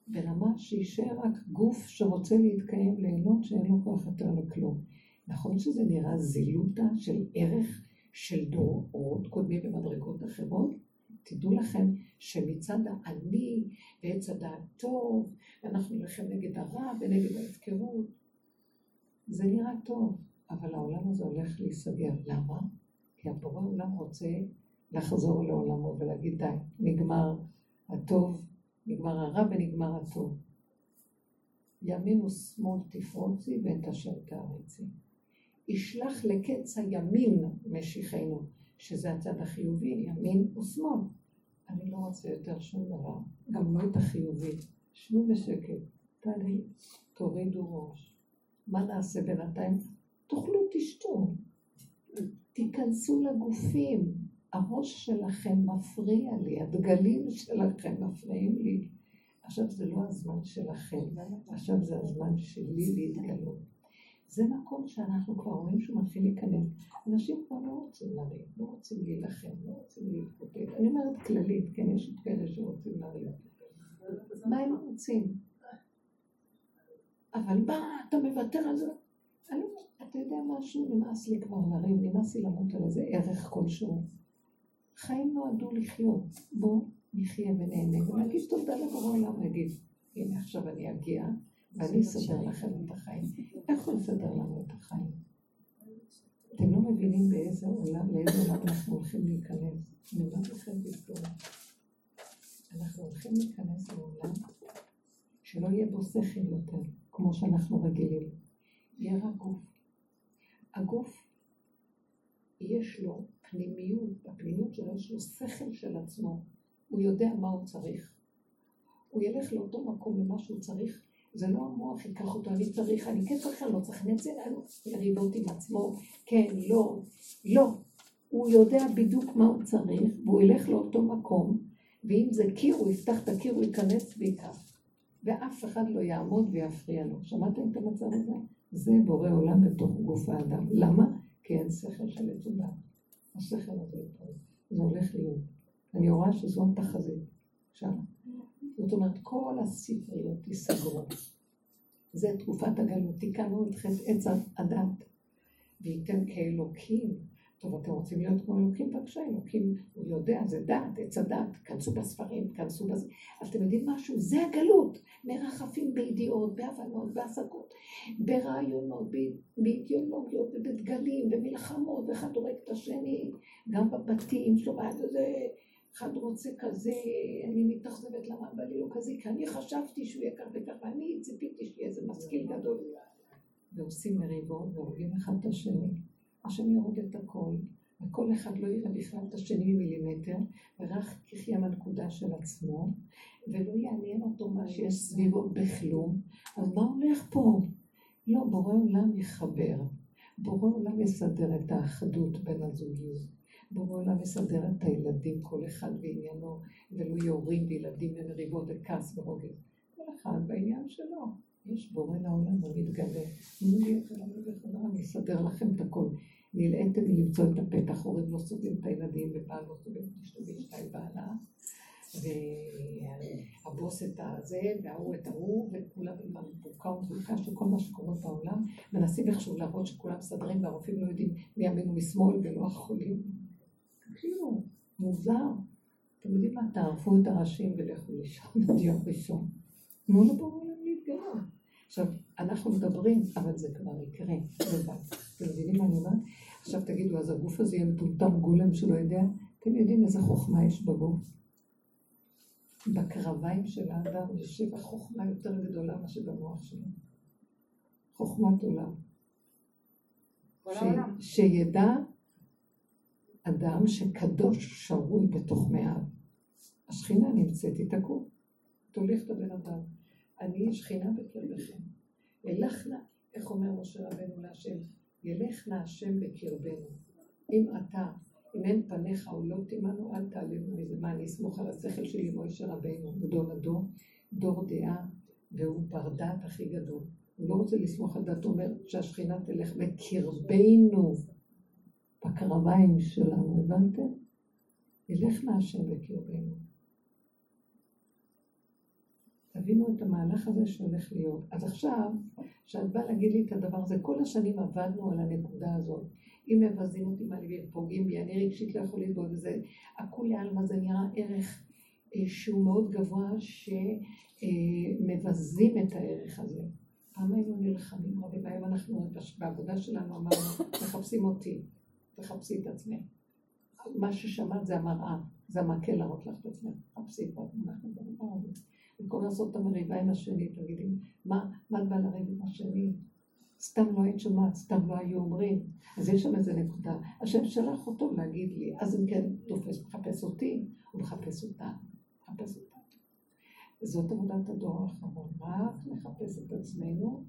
ברמה שיישאר רק גוף שרוצה להתקיים, ליהנות, שאין לו כוח יותר לכלום. נכון שזה נראה זילותה של ערך של דורות קודמים במדרגות אחרות? תדעו לכם שמצד האני ועץ הדעת טוב, ואנחנו נלחם נגד הרע ונגד ההפקרות, זה נראה טוב, אבל העולם הזה הולך להיסגר. למה? כי הבורא עולם רוצה לחזור לעולמו ולהגיד די, נגמר הטוב, נגמר הרע ונגמר הטוב. ימין ושמאל תפרוצי ואת אשר תעריצי. ישלח לקץ הימין משיחנו, שזה הצד החיובי, ימין ושמאל. אני לא רוצה יותר שום דבר, גם לא את החיובי. שנו בשקט, תעלי, תורידו ראש. מה נעשה בינתיים? תאכלו, תשתו. תיכנסו לגופים. הראש שלכם מפריע לי, הדגלים שלכם מפריעים לי. עכשיו זה לא הזמן שלכם, עכשיו זה הזמן שלי להתגלות. זה מקום שאנחנו כבר רואים שהוא מתחיל להיכנס. אנשים כבר לא רוצים לריב, לא רוצים להילחם, לא רוצים להתפוצץ. אני אומרת כללית, כן, יש את כאלה שרוצים לריב. מה הם רוצים? אבל מה, אתה מוותר על זה? אני, אתה יודע משהו, נמאס לי כבר לריב, נמאס לי למות על איזה ערך כלשהו. חיים נועדו לחיות, בואו נחיה ונהנה ונגיד תודה לבורא עולם, נגיד, הנה עכשיו אני אגיע ואני אסדר לכם את החיים. איך הוא יסדר לנו את החיים? אתם לא מבינים באיזה עולם, לאיזה עולם אנחנו הולכים להיכנס. אני אומרת לכם תזכורת. אנחנו הולכים להיכנס לעולם שלא יהיה בו שכל יותר, כמו שאנחנו רגילים. רק גוף. הגוף, יש לו פנימיות, בפנימיות שלו יש לו שכל של עצמו. הוא יודע מה הוא צריך. הוא ילך לאותו מקום למה שהוא צריך. זה לא המוח ייקח אותו, אני צריך, אני כן צריך, אני לא צריך, אני צריך יריבות עם עצמו, כן, לא, לא. הוא יודע בדיוק מה הוא צריך, והוא ילך לאותו מקום, ואם זה קיר, הוא יפתח את הקיר, הוא ייכנס ויקח. ואף אחד לא יעמוד ויפריע לו. שמעתם את המצב הזה? זה בורא עולם בתוך גוף האדם. למה? כי אין שכל של עץ השכל הזה זה הולך להיות. אני רואה שזו התחזית. עכשיו, זאת אומרת, כל הספריות ייסגרו. זה תקופת הגלות. תיקנו את חטא עץ הדת, וייתן כאלוקים טוב, אתם רוצים להיות כמו אלוקים? בבקשה, אלוקים, הוא יודע, זה דת, עץ הדת, כנסו בספרים, כנסו בזה. אבל אתם יודעים משהו? זה הגלות. מרחפים בידיעות, בהבנות, בהשגות, ברעיונות, באידיאולוגיות, ובדגלים, במלחמות, ואחד הורג את השני, גם בבתים שלו, זה... אחד רוצה כזה, אני מתאכזבת למה בא לי לא כזה, כי אני חשבתי שהוא יהיה כך וכך, ואני ציפיתי שיהיה איזה משכיל גדול. ועושים מריבות והורגים אחד את השני. השם יורד את הכל, וכל אחד לא יראה בכלל את השני מילימטר, ורק יחיה מהנקודה של עצמו, ולא יעניין אותו מה שיש סביבו בכלום, אז מה הולך פה? לא, בורא עולם יחבר, בורא עולם יסדר את האחדות בין הזוגיות, בורא עולם יסדר את הילדים, כל אחד בעניינו, ולא יורים וילדים ומריבות וכעס ורוגז, כל אחד בעניין שלו. יש בורא לעולם, הוא מתגלה. אני אסדר לכם את הכל. נלאיתם למצוא את הפתח, הורים לא סובלים את הילדים, ובעל לא סובל את אשתו ואשתה את בעלה, והבוס את הזה, וההוא את ההוא, וכולם עם המבוקה ומבוקה של כל מה שקורה בעולם, מנסים איכשהו להראות שכולם מסדרים, והרופאים לא יודעים מי ימין ומשמאל ולא החולים. תקשיבו, מוזר. אתם יודעים מה? תערפו את הראשים ולכו לישון עד יום ראשון. תנו לבורא להתגלות. עכשיו, אנחנו מדברים, אבל זה כבר יקרה, לבד. אתם מבינים מה אני אומרת? עכשיו תגידו, אז הגוף הזה יהיה מטומטם גולם שלא יודע? אתם יודעים איזה חוכמה יש בגוף? בקרביים של האדם יושב החוכמה יותר גדולה מאשר במוח שלו. חוכמת עולם. ש... שידע אדם שקדוש שרוי בתוך מאיו. השכינה נמצאת, היא תקום, תוליך את הבן אדם. אני שכינה בקרבכם. אלך נא, איך אומר משה רבנו להשם? ילך נא השם בקרבנו. אם אתה, אם אין פניך או לא תימנו, אל תעלנו מזה. מה, אני אסמוך על השכל שלי, מוישה רבנו, גדול הדור, דור דעה, והוא בר דעת הכי גדול. הוא לא רוצה לסמוך על דת, הוא אומר שהשכינה תלך בקרבנו, בקרביים שלנו, הבנתם? ילך נא השם בקרבנו. תבינו את המהלך הזה שהולך להיות. אז עכשיו, כשאת באה להגיד לי את הדבר הזה, כל השנים עבדנו על הנקודה הזאת. אם מבזים אותי מעליבים, פוגעים בי, אני רגשית לא יכול לסבול בזה. הכולי עלמא זה נראה ערך אה, שהוא מאוד גבוה, שמבזים את הערך הזה. פעם היינו נלחמים רבים, היום אנחנו בעבודה שלנו אמרנו, מחפשים אותי, תחפשי את עצמך. מה ששמעת זה המראה, זה המקל להראות לך את עצמך, תחפשי את עצמך. במקום לעשות את המריבה עם השני, תגידי, מה, את באה לריב עם השני? סתם לא היית שומעת, סתם לא היו אומרים. אז יש שם איזה נקודה. השם שלח אותו להגיד לי, אז אם כן, תופס, מחפש אותי, הוא מחפש אותה, מחפש אותה. זאת עבודת הדור האחרון, רק לחפש את עצמנו,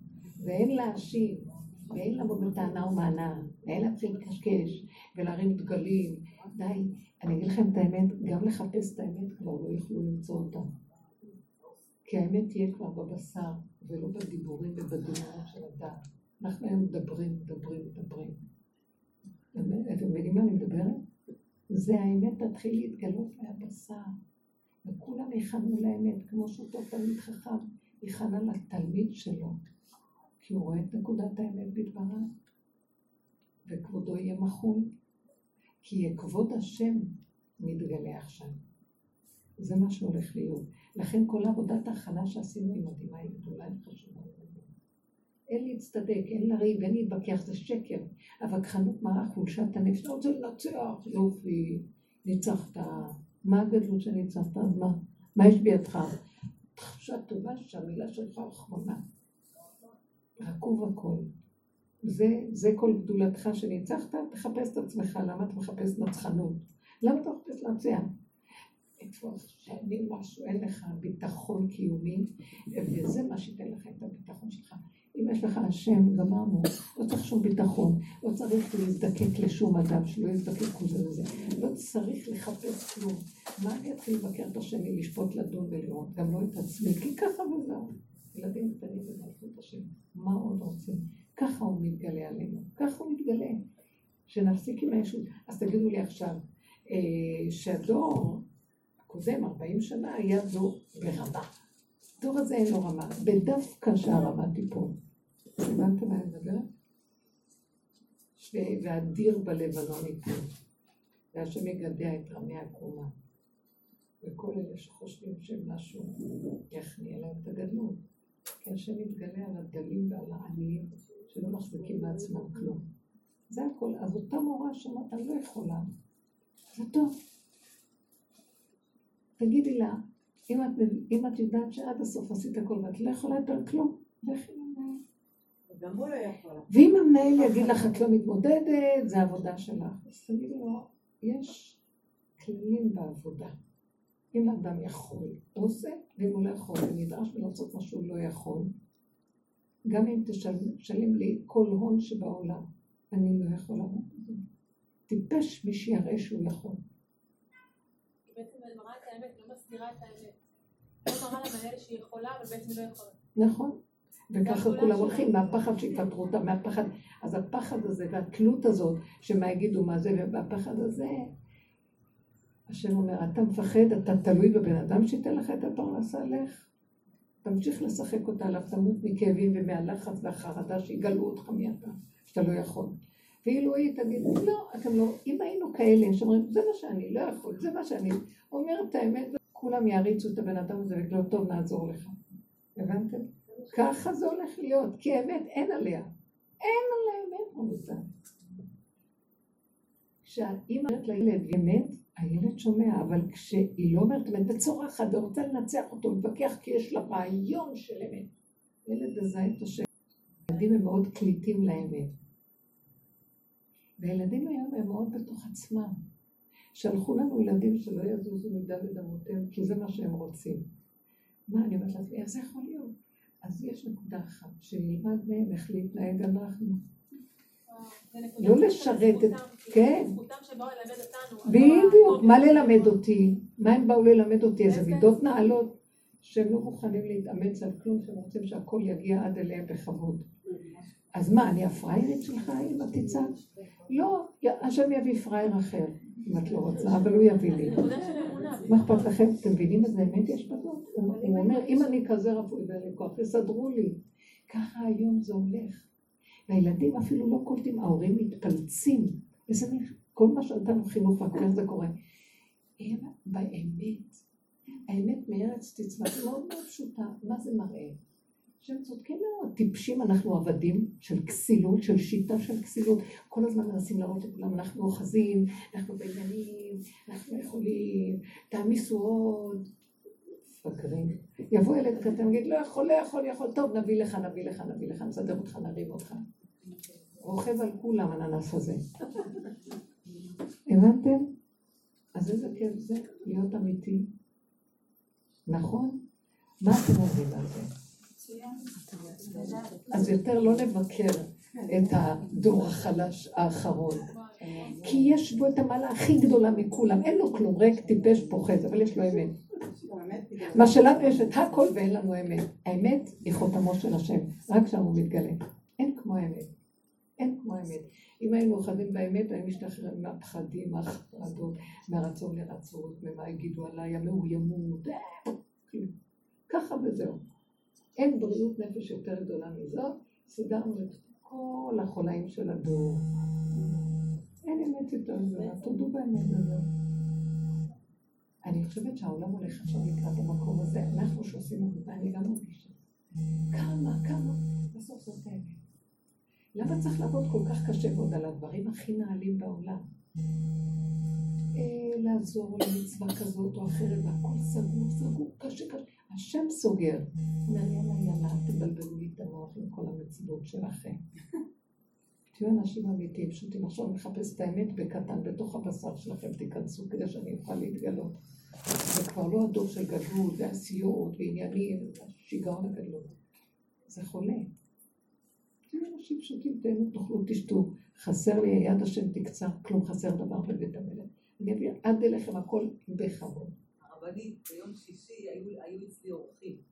ואין להשיב, ואין לבוא בטענה ומענה, ואין להתחיל לקשקש, ולהרים דגלים. די, אני אגיד לכם את האמת, גם לחפש את האמת כבר לא יוכלו למצוא אותה. כי האמת תהיה כבר בבשר, ולא בדיבורים ובדמיון של הדת. אנחנו היום מדברים, מדברים, מדברים. אתם מבינים מה אני מדברת? זה האמת תתחיל להתגלות מהבשר. וכולם יכנו לאמת, כמו שאותו תלמיד חכם יכנה לתלמיד שלו, כי הוא רואה את נקודת האמת בדבריו, וכבודו יהיה מחול, כי כבוד השם מתגלה עכשיו. זה מה שהולך להיות. לכן כל עבודת ההכנה שעשינו היא מדהימה, היא גדולה, היא חשובה. אין להצטדק, אין לריב, אין להתווכח, זה שקר. הווכחנות מראה חולשת הנפש, אתה רוצה לנצח, יופי, ניצחת. מה הגדלות שניצחת? אז מה? מה יש בידך? תחושה טובה שהמילה שלך אחרונה. רקוב הכל. זה, זה כל גדולתך שניצחת, תחפש את עצמך, למה אתה מחפש נצחנות? למה אתה מחפש להציע? איפה שאני משהו, אין לך ביטחון קיומי, וזה מה שייתן לך את הביטחון שלך. אם יש לך השם, גמרנו, לא צריך שום ביטחון, לא צריך להזדקק לשום אדם, שלא יזדקק לזה וזה, לא צריך לחפש כלום. מה אני אתחיל לבקר את השני, לשפוט, לדון ולראות, גם לא את עצמי, כי ככה וזהו. ילדים קטנים במלכות השם, מה עוד רוצים? ככה הוא מתגלה עלינו, ככה הוא מתגלה. שנפסיק עם הישות. אז תגידו לי עכשיו, אה, שהדור הקודם, 40 שנה, היה דור ברמה. הדור הזה אין לו רמה, בדווקא שהרמה תיפול. הבנתם מה אני מדברת? והדיר בלבנון ייפול, והשם יגדע את רמי הקרומה. וכל אלה שחושבים שמשהו יכניע להם את הגדלות. כי השם יתגלה על הדלים ועל העניים שלא מחזיקים מעצמם כלום. זה הכל. אז אותה מורה שאומרת, אני לא יכולה. זה טוב. תגידי לה, אם את, אם את יודעת שעד הסוף עשית הכל ואת לא יכולה יותר כלום, לכי למנהל. גם הוא לא יכול. ואם המנהל יגיד לך את לא מתמודדת, זה עבודה שלך. אז תגידי לו, יש כללים בעבודה. אם אדם יכול, הוא עושה, ואם הוא לא יכול, הוא נדרש לעשות מה שהוא לא יכול. גם אם תשלם לי כל הון שבעולם, אני לא יכול לעמוד בזה. טיפש מי שיראה שהוא יכול. בעצם אני מראה מסתירה את האמת. לא מראה למנהל שהיא יכולה, אבל בעצם היא לא יכולה. נכון. וככה כולם הולכים, מהפחד שיפטרו אותם, מהפחד. אז הפחד הזה והתלות הזאת, שמה יגידו מה זה, והפחד הזה, השם אומר, אתה מפחד, אתה תלוי בבן אדם שייתן לך את הפרנסה, לך. תמשיך לשחק אותה עליו, תמות מכאבים ומהלחץ והחרדה שיגלו אותך מי אתה, שאתה לא יכול. ואילו היא תגיד, לא, אתם לא, אם היינו כאלה שאומרים, זה מה שאני, לא יכול, זה מה שאני, אומר את האמת, כולם יעריצו את הבן אדם הזה ויגידו, טוב, נעזור לך. הבנתם? ככה זה הולך להיות, כי האמת אין עליה. אין עליה אמת, רבותיי. כשהאימא אומרת לילד אמת, הילד שומע, אבל כשהיא לא אומרת אמת, וצורחת ורוצה לנצח אותו, מתווכח כי יש לה רעיון של אמת. ילד מזהה את השם. ילדים הם מאוד קליטים לאמת. והילדים היום הם מאוד בתוך עצמם. שלחו לנו ילדים שלא יזוזו מדלת אמותיהם, כי זה מה שהם רוצים. מה, אני אומרת לעצמי, איך זה יכול להיות? אז יש נקודה אחת, שנלמד מהם איך להתנהג אנחנו. לא לשרת את... כן. בדיוק, מה ללמד אותי? מה הם באו ללמד אותי? איזה מידות נעלות שהם לא מוכנים להתאמץ על כלום, שהם רוצים שהכל יגיע עד אליהם בכבוד. אז מה, אני הפראיירית שלך אם את תצעק? לא, השם יביא פראייר אחר, אם את לא רוצה, אבל הוא יביא לי. מה אכפת לכם? אתם מבינים איזה אמת יש בזאת? הוא אומר, אם אני כזה רפואי ואין לי כוח, יסדרו לי. ככה היום זה הולך. והילדים אפילו לא קולטים, ההורים מתפלצים. איזה מין, כל מה שנתנו חינוך והכל זה קורה. הם באמת, האמת מארץ תצמח מאוד מאוד פשוטה. מה זה מראה? שהם צודקים מאוד, טיפשים אנחנו עבדים של כסילות, של שיטה של כסילות, כל הזמן מנסים להראות לכולם, אנחנו אוחזים, אנחנו בעניינים, אנחנו יכולים, תעמיסו עוד, מפגרים. יבוא ילד קטן, יגיד, לא יכול, לא יכול, יכול, טוב, נביא לך, נביא לך, נביא לך, נסדר אותך, נרים אותך. רוכב על כולם הננס הזה. הבנתם? אז איזה כיף זה להיות אמיתי. נכון? מה אתם אומרים על זה? אז יותר לא נבקר את הדור החלש האחרון. כי יש בו את המעלה הכי גדולה מכולם, אין לו כלום, ריק, טיפש, פוחז, אבל יש לו אמת. מה שלנו יש את הכל ואין לנו אמת. האמת היא חותמו של השם, רק שם הוא מתגלה. אין כמו האמת. אין כמו האמת. אם היינו אוחזים באמת, היינו משתחררים מהפחדים, מהחרדות, מהרצון לרצות, ממה יגידו עליי, המאוימות, ככה וזהו. אין בריאות נפש יותר גדולה מזאת, סידרנו את כל החולאים של הדור. אין אמת יותר גדולה, תודו באמת הזאת. אני חושבת שהעולם הולך עכשיו לקראת המקום הזה, אנחנו שעושים עבודה, אני גם מרגישה. כמה, כמה, בסוף זאת האמת. למה צריך לעבוד כל כך קשה ועוד על הדברים הכי נעלים בעולם? לעזור למצווה כזאת או אחרת, והכל סגור, סגור, קשה, קשה. השם סוגר. אומר, יאללה, אל תבלבלו לי את המוח עם כל המצוות שלכם. תהיו אנשים אמיתיים, פשוטים. עכשיו מחפש את האמת בקטן, בתוך הבשר שלכם תיכנסו, כדי שאני אוכל להתגלות. זה כבר לא הדור של גדול, ועשיות, ועניינים, שיגעון הגדלות. זה חולה. תהיו אנשים פשוטים, תהנו, תאכלו, תשתו. חסר לי היד השם תקצר, כלום חסר דבר בבית המלך. אביא עד אליכם הכל בכבוד. הרבנית, ביום שישי היו, אצלי אורחים,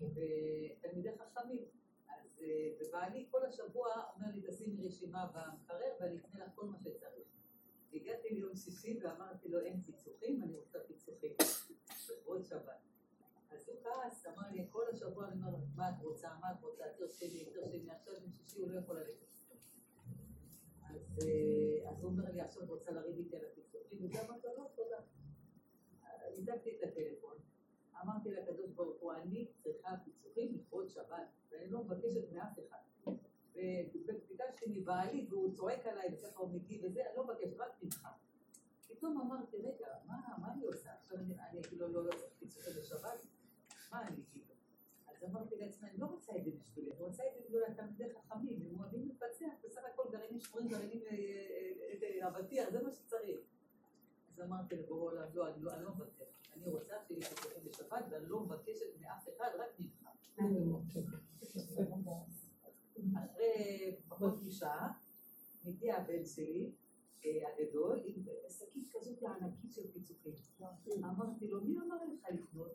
ותלמידי חכמים. אז אה, ובעלי כל השבוע אומר לי, תשימי רשימה במקרר ואני אקנה לך כל מה שצריך. הגעתי ליום שישי ואמרתי לו, אין פיצוחים, אני רוצה פיצוחים. לכבוד שבת. אז הוא כעס, אמר לי, כל השבוע אני אומר מה את רוצה, מה את רוצה, תרשי לי, עכשיו יום שישי הוא לא יכול ללכת. אז אה, אז הוא אומר לי, עכשיו רוצה לריב איתי על הפיצוחים, לו, לא, תודה. ניתקתי את הטלפון, אמרתי לקדוש ברוך הוא, אני צריכה פיצוחים לכבוד שבת, ואני לא מבקשת מאף אחד. וביקשתי מבעלי, והוא צועק עליי, וככה הוא מגיב וזה, אני לא מבקשת, רק ממך. פתאום אמרתי, רגע, מה, אני עושה? עכשיו אני, כאילו לא צריך פיצוחים בשבת? מה אני כאילו? אז אמרתי לעצמי, אני לא רוצה את זה בשבילי, אני רוצה את זה בשביל התלמידי חכמים, הם אוהבים להתפצח, בסך הכל גרעינים שחורים, גרעינים אבטיח, זה מה שצריך. אז אמרתי לבורא עולם, לא, אני לא, לא מוותר. אני רוצה שיהיה פיצוחים בשבת, ואני לא מבקשת מאף אחד, רק ממך. אחרי פחות משעה, מגיע הבן שלי, אה, הגדול, עם שקית כזאת ענקית של פיצוחים. אמרתי לו, מי אמר לך לקנות?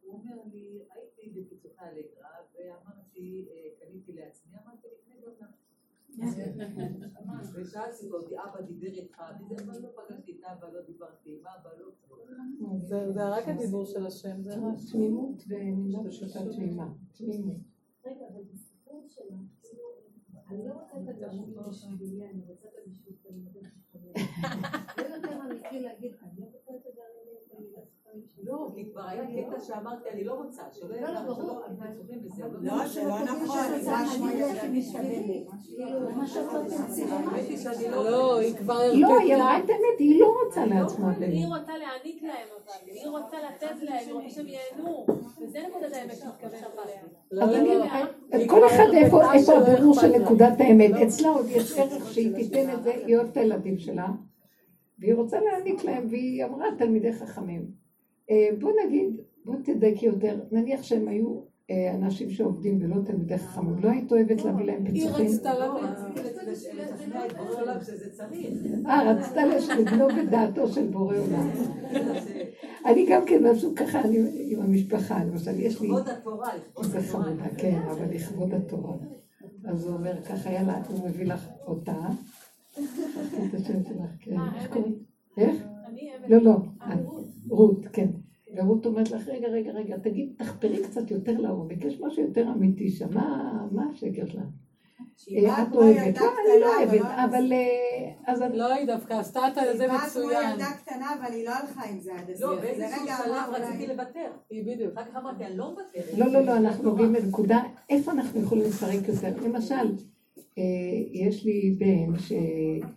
הוא אומר לי, הייתי בפיצוחי אלגרה, ואמרתי, אה, קניתי לעצמי, אמרתי, לקנה גם לך. זה רק הדיבור של השם, זה רק... תמימות ומילה פשוטה תמימה. תמימות. רגע, אבל בסיפור כאילו, אני לא רוצה את הגשמות בשבילי, אני רוצה את הגשמות תלמידי חכמים. זה יותר אמיתי להגיד, אני לא רוצה את הגרעינים תלמידי חכמים שלי. לא, כי כבר היה קטע שאמרתי, אני לא רוצה, שלא לא, יהיה לא, שלא פיצוחים וזה. אבל לא, זה לא נכון, לא היא שאני לא... לא, היא כבר לא, היא אמרה. את האמת, היא לא רוצה לעצמה היא באמת. רוצה להעניק להם אבל, היא רוצה לתת להם, היא רוצה שהם ייהנו. וזה נקודת האמת שמתכוונת. לא, לא, היא- היא כל כבר אחד איפה שלא הבירור של. נקודת האמת. אצלה עוד יש ערך שהיא תיתן את זה, היא אוהבת את הילדים שלה, והיא רוצה להעניק להם, והיא אמרה תלמידי חכמים. אה, בוא נגיד, בוא תדייקי יותר, נניח שהם היו אה, אנשים שעובדים ולא תלמידי חכמים, לא היית אוהבת להביא להם היא פיצוחים? רצתה לא, עולם שזה צריך. אה, רצתה לגנוב את דעתו של בורא עולם. אני גם כן משהו ככה, אני עם המשפחה, למשל, יש לי... לכבוד התורה, לכבוד התורה. כן, אבל לכבוד התורה. אז הוא אומר ככה, יאללה, הוא מביא לך אותה. את השם שלך, כן. אה, איך אבן. קוראים? איך? אני אבן. לא, לא, אה. רות, כן. ורות אומרת לך, רגע, רגע, רגע, תגיד, תחפרי קצת יותר לעומק, יש משהו יותר אמיתי שם, מה מה השקר שלך? שהיא אה, את כמו אוהבת. לא, אני לא קטנה, אוהבת, אבל. אה. לא, היא דווקא עשתה את זה היא באה כמו מצוין. ילדה קטנה, אבל היא לא הלכה עם זה עד הסוף. לא, באיזשהו שלב רציתי לוותר. היא בדיוק. אחר כך אמרתי, אני לא מוותרת. לא, לא, לא, אנחנו נוגעים בנקודה, איפה אנחנו יכולים לפרק יותר? למשל, אה, יש לי בן שגר,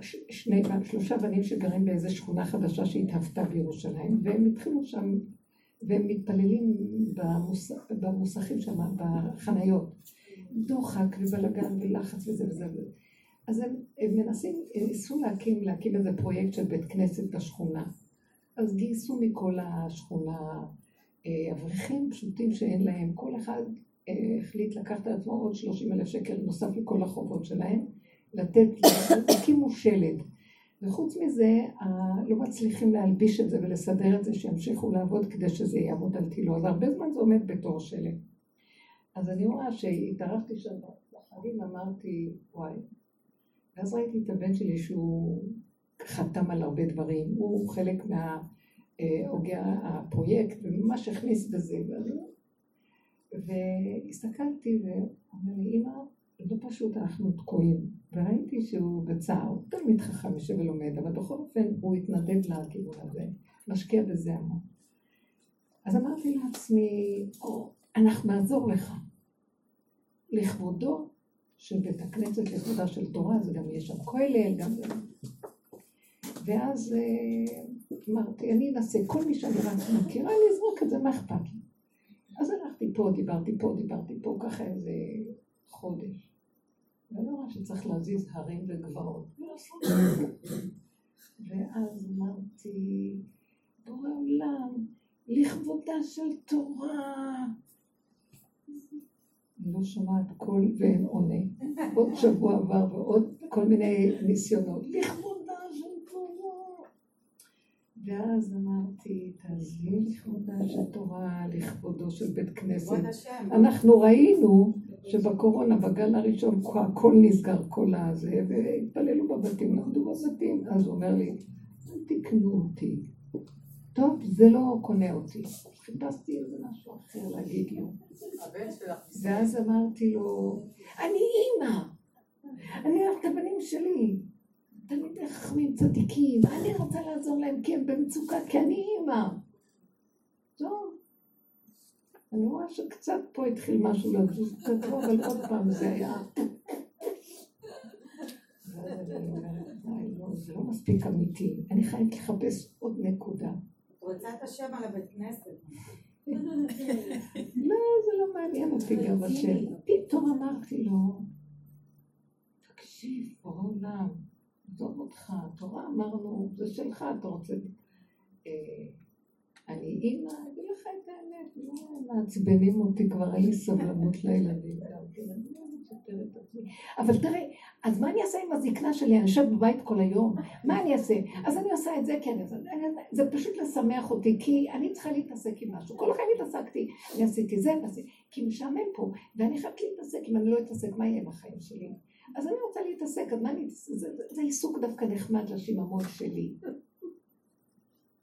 ש- שני, שלושה בנים שגרים באיזו שכונה חדשה שהתהוותה בירושלים, והם התחילו שם, והם מתפללים במוס, במוסכים שם, בחניות. דוחק ובלאגן ולחץ וזה וזה. אז הם, הם מנסים, הם ניסו להקים, להקים איזה פרויקט של בית כנסת בשכונה. אז גייסו מכל השכונה אה, אברכים פשוטים שאין להם, כל אחד אה, החליט לקחת על עצמו עוד 30 אלף שקל נוסף לכל החובות שלהם, לתת, הקימו שלד. וחוץ מזה, לא מצליחים להלביש את זה ולסדר את זה, שימשיכו לעבוד כדי שזה יעמוד על תילו. אז הרבה זמן זה עומד בתור שלד. אז אני רואה שהתארחתי שם בחגים, אמרתי, וואי. ואז ראיתי את הבן שלי שהוא חתם על הרבה דברים, הוא חלק מה... אה, הפרויקט, וממש הכניס בזה. והסתכלתי ואומר לי, אמא, לא פשוט, אנחנו תקועים. וראיתי שהוא בצער, הוא תלמיד חכם, יושב ולומד, אבל בכל אופן הוא התנדב לכיוון הזה, משקיע בזה המון. אז אמרתי לעצמי, או, אנחנו נעזור לך. לכבודו של בית הכנסת, לכבודה של תורה, זה גם יש שם כולל, גם זה. ואז אה, אמרתי, אני אנסה, כל מי שאני רק מכירה, אני אזרוק את זה, מה אכפת לי? אז הלכתי פה, דיברתי פה, דיברתי פה, ככה איזה חודש. ואני רואה שצריך להזיז הרים וגבעות. ואז אמרתי, בורא עולם, לכבודה של תורה. אני לא שומעת קול ואין עונה. עוד שבוע עבר ועוד כל מיני ניסיונות. לכבודה של תורה. ואז אמרתי, תעזבי לכבודה של תורה, לכבודו של בית כנסת. אנחנו ראינו שבקורונה, בגל הראשון, הכל נסגר, כל הזה, והתפללו בבתים, למדו בבתים. אז הוא אומר לי, אל תקנו אותי. טוב, זה לא קונה אותי. חיפשתי איזה משהו אחר להגיד לו. ואז אמרתי לו, אני אימא, אני אוהבת את הבנים שלי, תלמידי חכמים צדיקים, אני רוצה לעזור להם כי הם במצוקה, כי אני אימא. אני רואה שקצת פה התחיל משהו לזוז טוב, אבל עוד פעם זה היה... ואז אני אומרת, "וואי, לא, זה לא מספיק אמיתי, אני חייבת לחפש עוד נקודה. רוצה את השם על הבית כנסת. לא, זה לא מעניין אותי גם השם. פתאום אמרתי לו, תקשיב, בורא עולם, עזוב אותך, תורה אמרנו, זה שלך, אתה רוצה... אני אימא, אגיד לך את האמת, מעצבנים אותי, כבר אין לי סבלנות לילדים כן, אני לא. אבל תראה, אז מה אני אעשה עם הזקנה שלי? אני יושבת בבית כל היום, מה אני אעשה? אז אני עושה את זה, כן, אז אני- זה פשוט לשמח אותי, כי אני צריכה להתעסק עם משהו. כל החיים התעסקתי, אני עשיתי זה ועשיתי, כי משעמם פה, ואני חייבת להתעסק, אם אני לא אתעסק, מה יהיה עם החיים שלי? אז אני רוצה להתעסק, אז מה אני זה, זה עיסוק דווקא נחמד לשיממון שלי.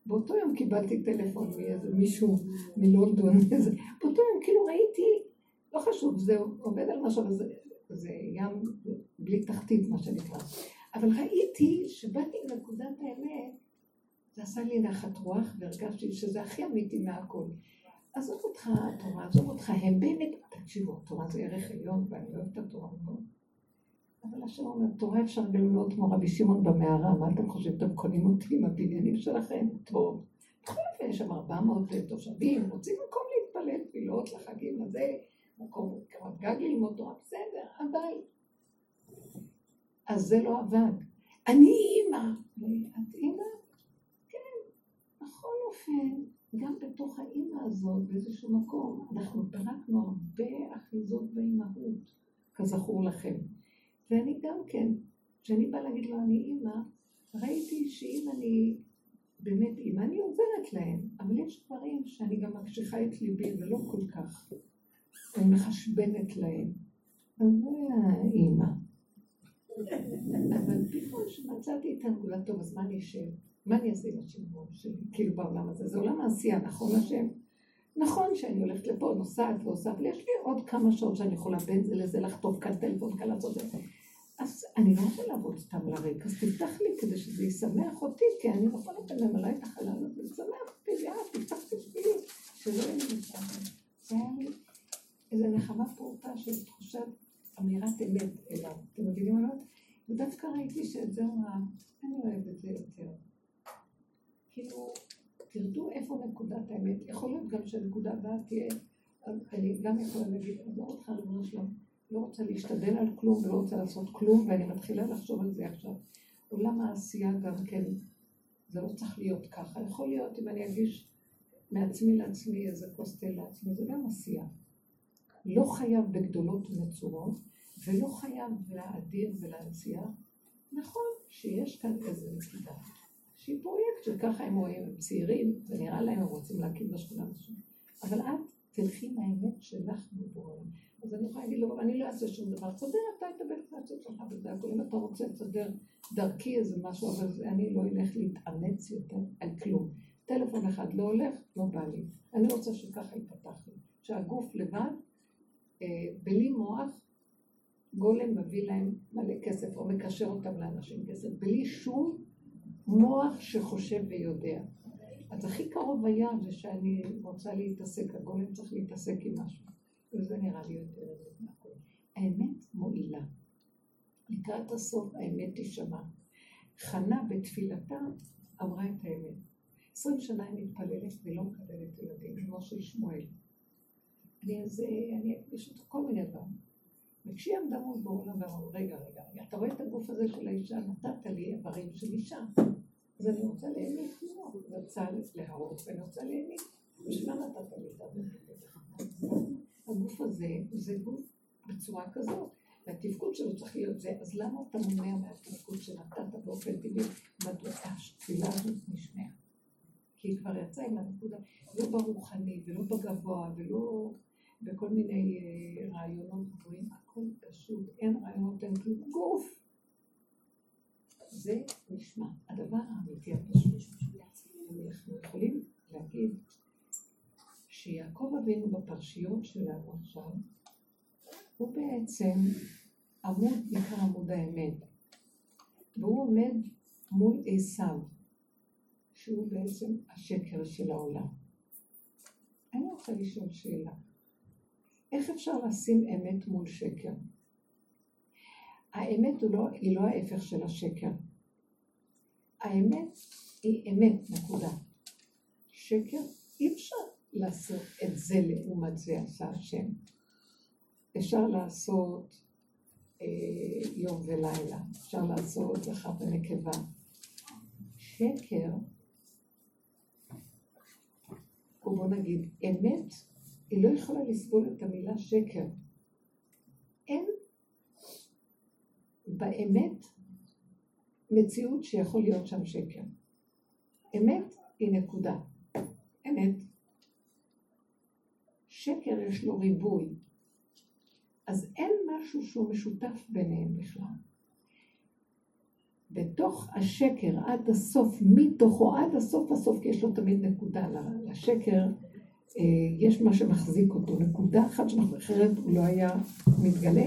באותו יום קיבלתי טלפון מאיזה מישהו מלונדון, באותו יום כאילו ראיתי, לא חשוב, זה עובד על משהו, זה, זה ים בלי תחתית מה שנקרא. אבל ראיתי שבאתי לנקודת האמת, זה עשה לי נחת רוח והרגשתי שזה הכי אמיתי מהכל. עזוב אותך התורה, עזוב אותך הם, באמת, תקשיבו, התורה זה ערך עליון ואני אוהבת את התורה מאוד. אבל השם אומר, תורה אפשר ללמוד כמו רבי שמעון במערה, מה אתם חושבים, אתם קונים אותי עם הבניינים שלכם? טוב. בכל אופן, יש שם 400 תושבים, רוצים מקום להתפלל, תפילות לחגים הזה, מקום, קרב גג ללמוד תורה, בסדר, אבל... אז זה לא עבד. אני אימא. את אימא? כן. בכל אופן, גם בתוך האימא הזאת, באיזשהו מקום, אנחנו פירקנו הרבה אחיזות באימהות, כזכור לכם. ואני גם כן, כשאני באה להגיד לו אני אימא, ראיתי שאם אני באמת אימא, אני עוזרת להם, אבל יש דברים שאני גם מקשיחה את ליבי ולא כל כך, אני מחשבנת להם. אז זה האימא. אבל פתאום שמצאתי את הנקודה, טוב, אז מה אני אשב? מה אני אעשה עם השימור שלי? כאילו בעולם הזה, זה עולם העשייה, נכון השם? נכון שאני הולכת לפה, נוסעת ועושה, אבל יש לי עוד כמה שעות שאני יכולה בין זה לזה לחטוף כאן טלפון, כאן לעשות את זה. אז אני לא רוצה לעבוד סתם לריק, אז תפתח לי כדי שזה ישמח אותי, כי אני בכל אופן ממלאה את החלל הזה, תשמח אותי, ואת תפתח בשבילי, שלא יהיה לי משעמם. זה היה לי איזו נחמה פעוטה של תחושת אמירת אמת אליו. אתם מבינים מה? ודווקא ראיתי שאת זה אמר, אני אוהב את זה יותר. כאילו, תרדו איפה נקודת האמת. יכול להיות גם שהנקודה הבאה תהיה, אני גם יכולה להגיד, אני לא רוצה ריבונו שלום, לא רוצה להשתדל על כלום ולא רוצה לעשות כלום, ואני מתחילה לחשוב על זה עכשיו. עולם העשייה גם כן, זה לא צריך להיות ככה. יכול להיות אם אני אגיש מעצמי לעצמי איזה כוס תה לעצמי, זה גם עשייה. לא חייב בגדולות ונצורות, ולא חייב להאדיר ולהנציח. נכון שיש כאן איזה נקודה, שהיא פרויקט שככה הם רואים, הם צעירים, זה נראה להם, הם רוצים להקים בשכונה משהו. אבל את תלכי עם האמת שלך מבורם. אז אני יכולה להגיד לו, אני לא אעשה שום דבר, תסדר אתה את הבית כנסת שלך וזה הכול. אם אתה רוצה לסדר דרכי איזה משהו, אבל אני לא אלך להתאמץ יותר על כלום. טלפון אחד לא הולך, לא בא לי. אני רוצה שככה ייפתח לי. שהגוף לבד, אה, בלי מוח, גולם מביא להם מלא כסף, או מקשר אותם לאנשים כסף, בלי שום מוח שחושב ויודע. אז הכי קרוב היה זה שאני רוצה להתעסק, הגולם צריך להתעסק עם משהו. וזה נראה לי יותר מהכל. האמת מועילה. לקראת הסוף האמת תישמע. חנה בתפילתה אמרה את האמת. עשרים שנה היא מתפללת ולא מקבלת ילדים, כמו של שמואל. אני אז, אני, יש אותו כל מיני דברים. וכשהיא עמדה מול בעולם ואמרו, רגע, רגע, אתה רואה את הגוף הזה של האישה, נתת לי איברים של אישה. אז אני רוצה כמו, אני רוצה להראות ואני רוצה להעמיד. בשביל מה נתת לי את הגוף הגוף הזה זה גוף בצורה כזאת, והתפקוד שלו צריך להיות זה, אז למה אתה מונע מהתפקוד שנתת באופן טבעי? מדוע התפילה הזאת נשמעה? כי היא כבר יצאה עם הנקודה, לא ברוחני ולא בגבוה ולא בכל מיני אה, רעיונות גבוהים, הכל פשוט, אין רעיונות, אין כלום, גוף. זה נשמע. הדבר האמיתי הפשוט, אנחנו יכולים להגיד שיעקב אבינו בפרשיות שלנו עכשיו, הוא בעצם עמוד, נקרא עמוד האמת, והוא עומד מול עשיו, שהוא בעצם השקר של העולם. אני רוצה לשאול שאלה. איך אפשר לשים אמת מול שקר? האמת לא, היא לא ההפך של השקר. האמת היא אמת, נקודה. שקר, אי אפשר לעשות את זה לעומת זה עשה השם. אפשר לעשות אה, יום ולילה, אפשר לעשות זכר ונקבה. שקר, או בוא נגיד, אמת, היא לא יכולה לסבול את המילה שקר. אין באמת מציאות שיכול להיות שם שקר. אמת היא נקודה. אמת. שקר יש לו ריבוי. אז אין משהו שהוא משותף ביניהם בכלל. בתוך השקר עד הסוף, מתוכו עד הסוף הסוף, כי יש לו תמיד נקודה לשקר, אה, יש מה שמחזיק אותו, נקודה אחת שאנחנו אחרת הוא לא היה מתגלה.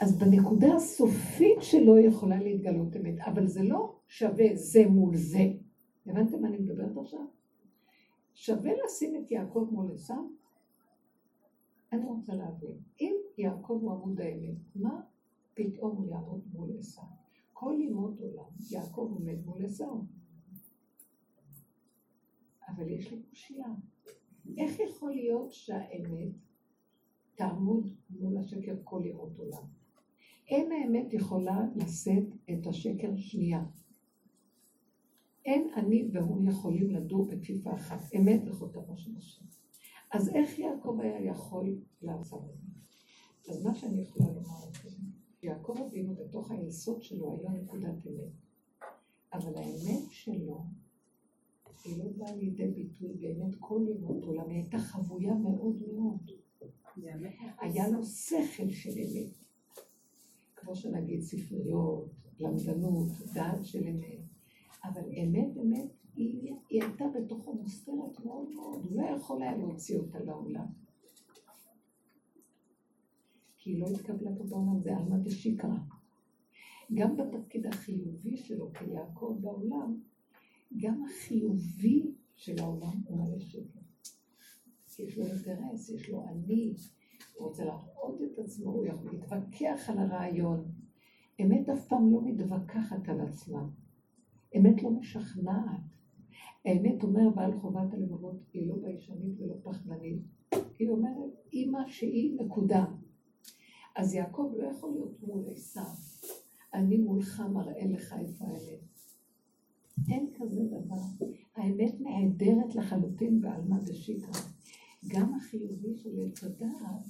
אז בנקודה הסופית שלו יכולה להתגלות אמת, אבל זה לא שווה זה מול זה. הבנתם מה אני מדברת עכשיו? שווה לשים את יעקב מול עשיו? אני רוצה להבין. אם יעקב הוא עמוד האמת, מה פתאום הוא יעמוד מול עשיו? כל לימוד עולם, יעקב עומד מול עשיו. אבל יש לי קושייה. איך יכול להיות שהאמת תעמוד מול השקר כל ימות עולם? אין האמת יכולה לשאת את השקר שנייה. אין אני והוא יכולים לדור בכפיפה אחת, אמת וחותמו של השם. אז איך יעקב היה יכול לעשות את זה? אז מה שאני יכולה לומר לכם, יעקב אבינו בתוך היסוד שלו היה נקודת אמת, אבל האמת שלו היא לא באה לידי ביטוי באמת כל ימות עולם, היא הייתה חבויה מאוד מאוד. היה לו שכל של אמת. כמו שנגיד ספריות, למדנות, דעת של אמת. אבל אמת, אמת, היא, היא הייתה בתוכו מוסתרת מאוד מאוד, הוא לא יכול היה להוציא אותה לעולם. כי היא לא התקבלה פה בעולם, זה עלמא דשיקרא. גם בתפקיד החיובי שלו כיעקב בעולם, גם החיובי של העולם הוא מלא שקר. יש לו אינטרס, יש לו אני, הוא רוצה להראות את עצמו, הוא יכול להתווכח על הרעיון. אמת אף פעם לא מתווכחת על עצמה. אמת לא משכנעת. האמת אומר בעל חובת הלבבות, היא לא ביישנית ולא פחדנית. היא אומרת, אימא שהיא נקודה. אז יעקב לא יכול להיות מול עשיו. אני מולך מראה לך איפה האמת. אין כזה דבר. האמת נעדרת לחלוטין בעלמא דשיקרא. גם החיובי של עץ הדעת,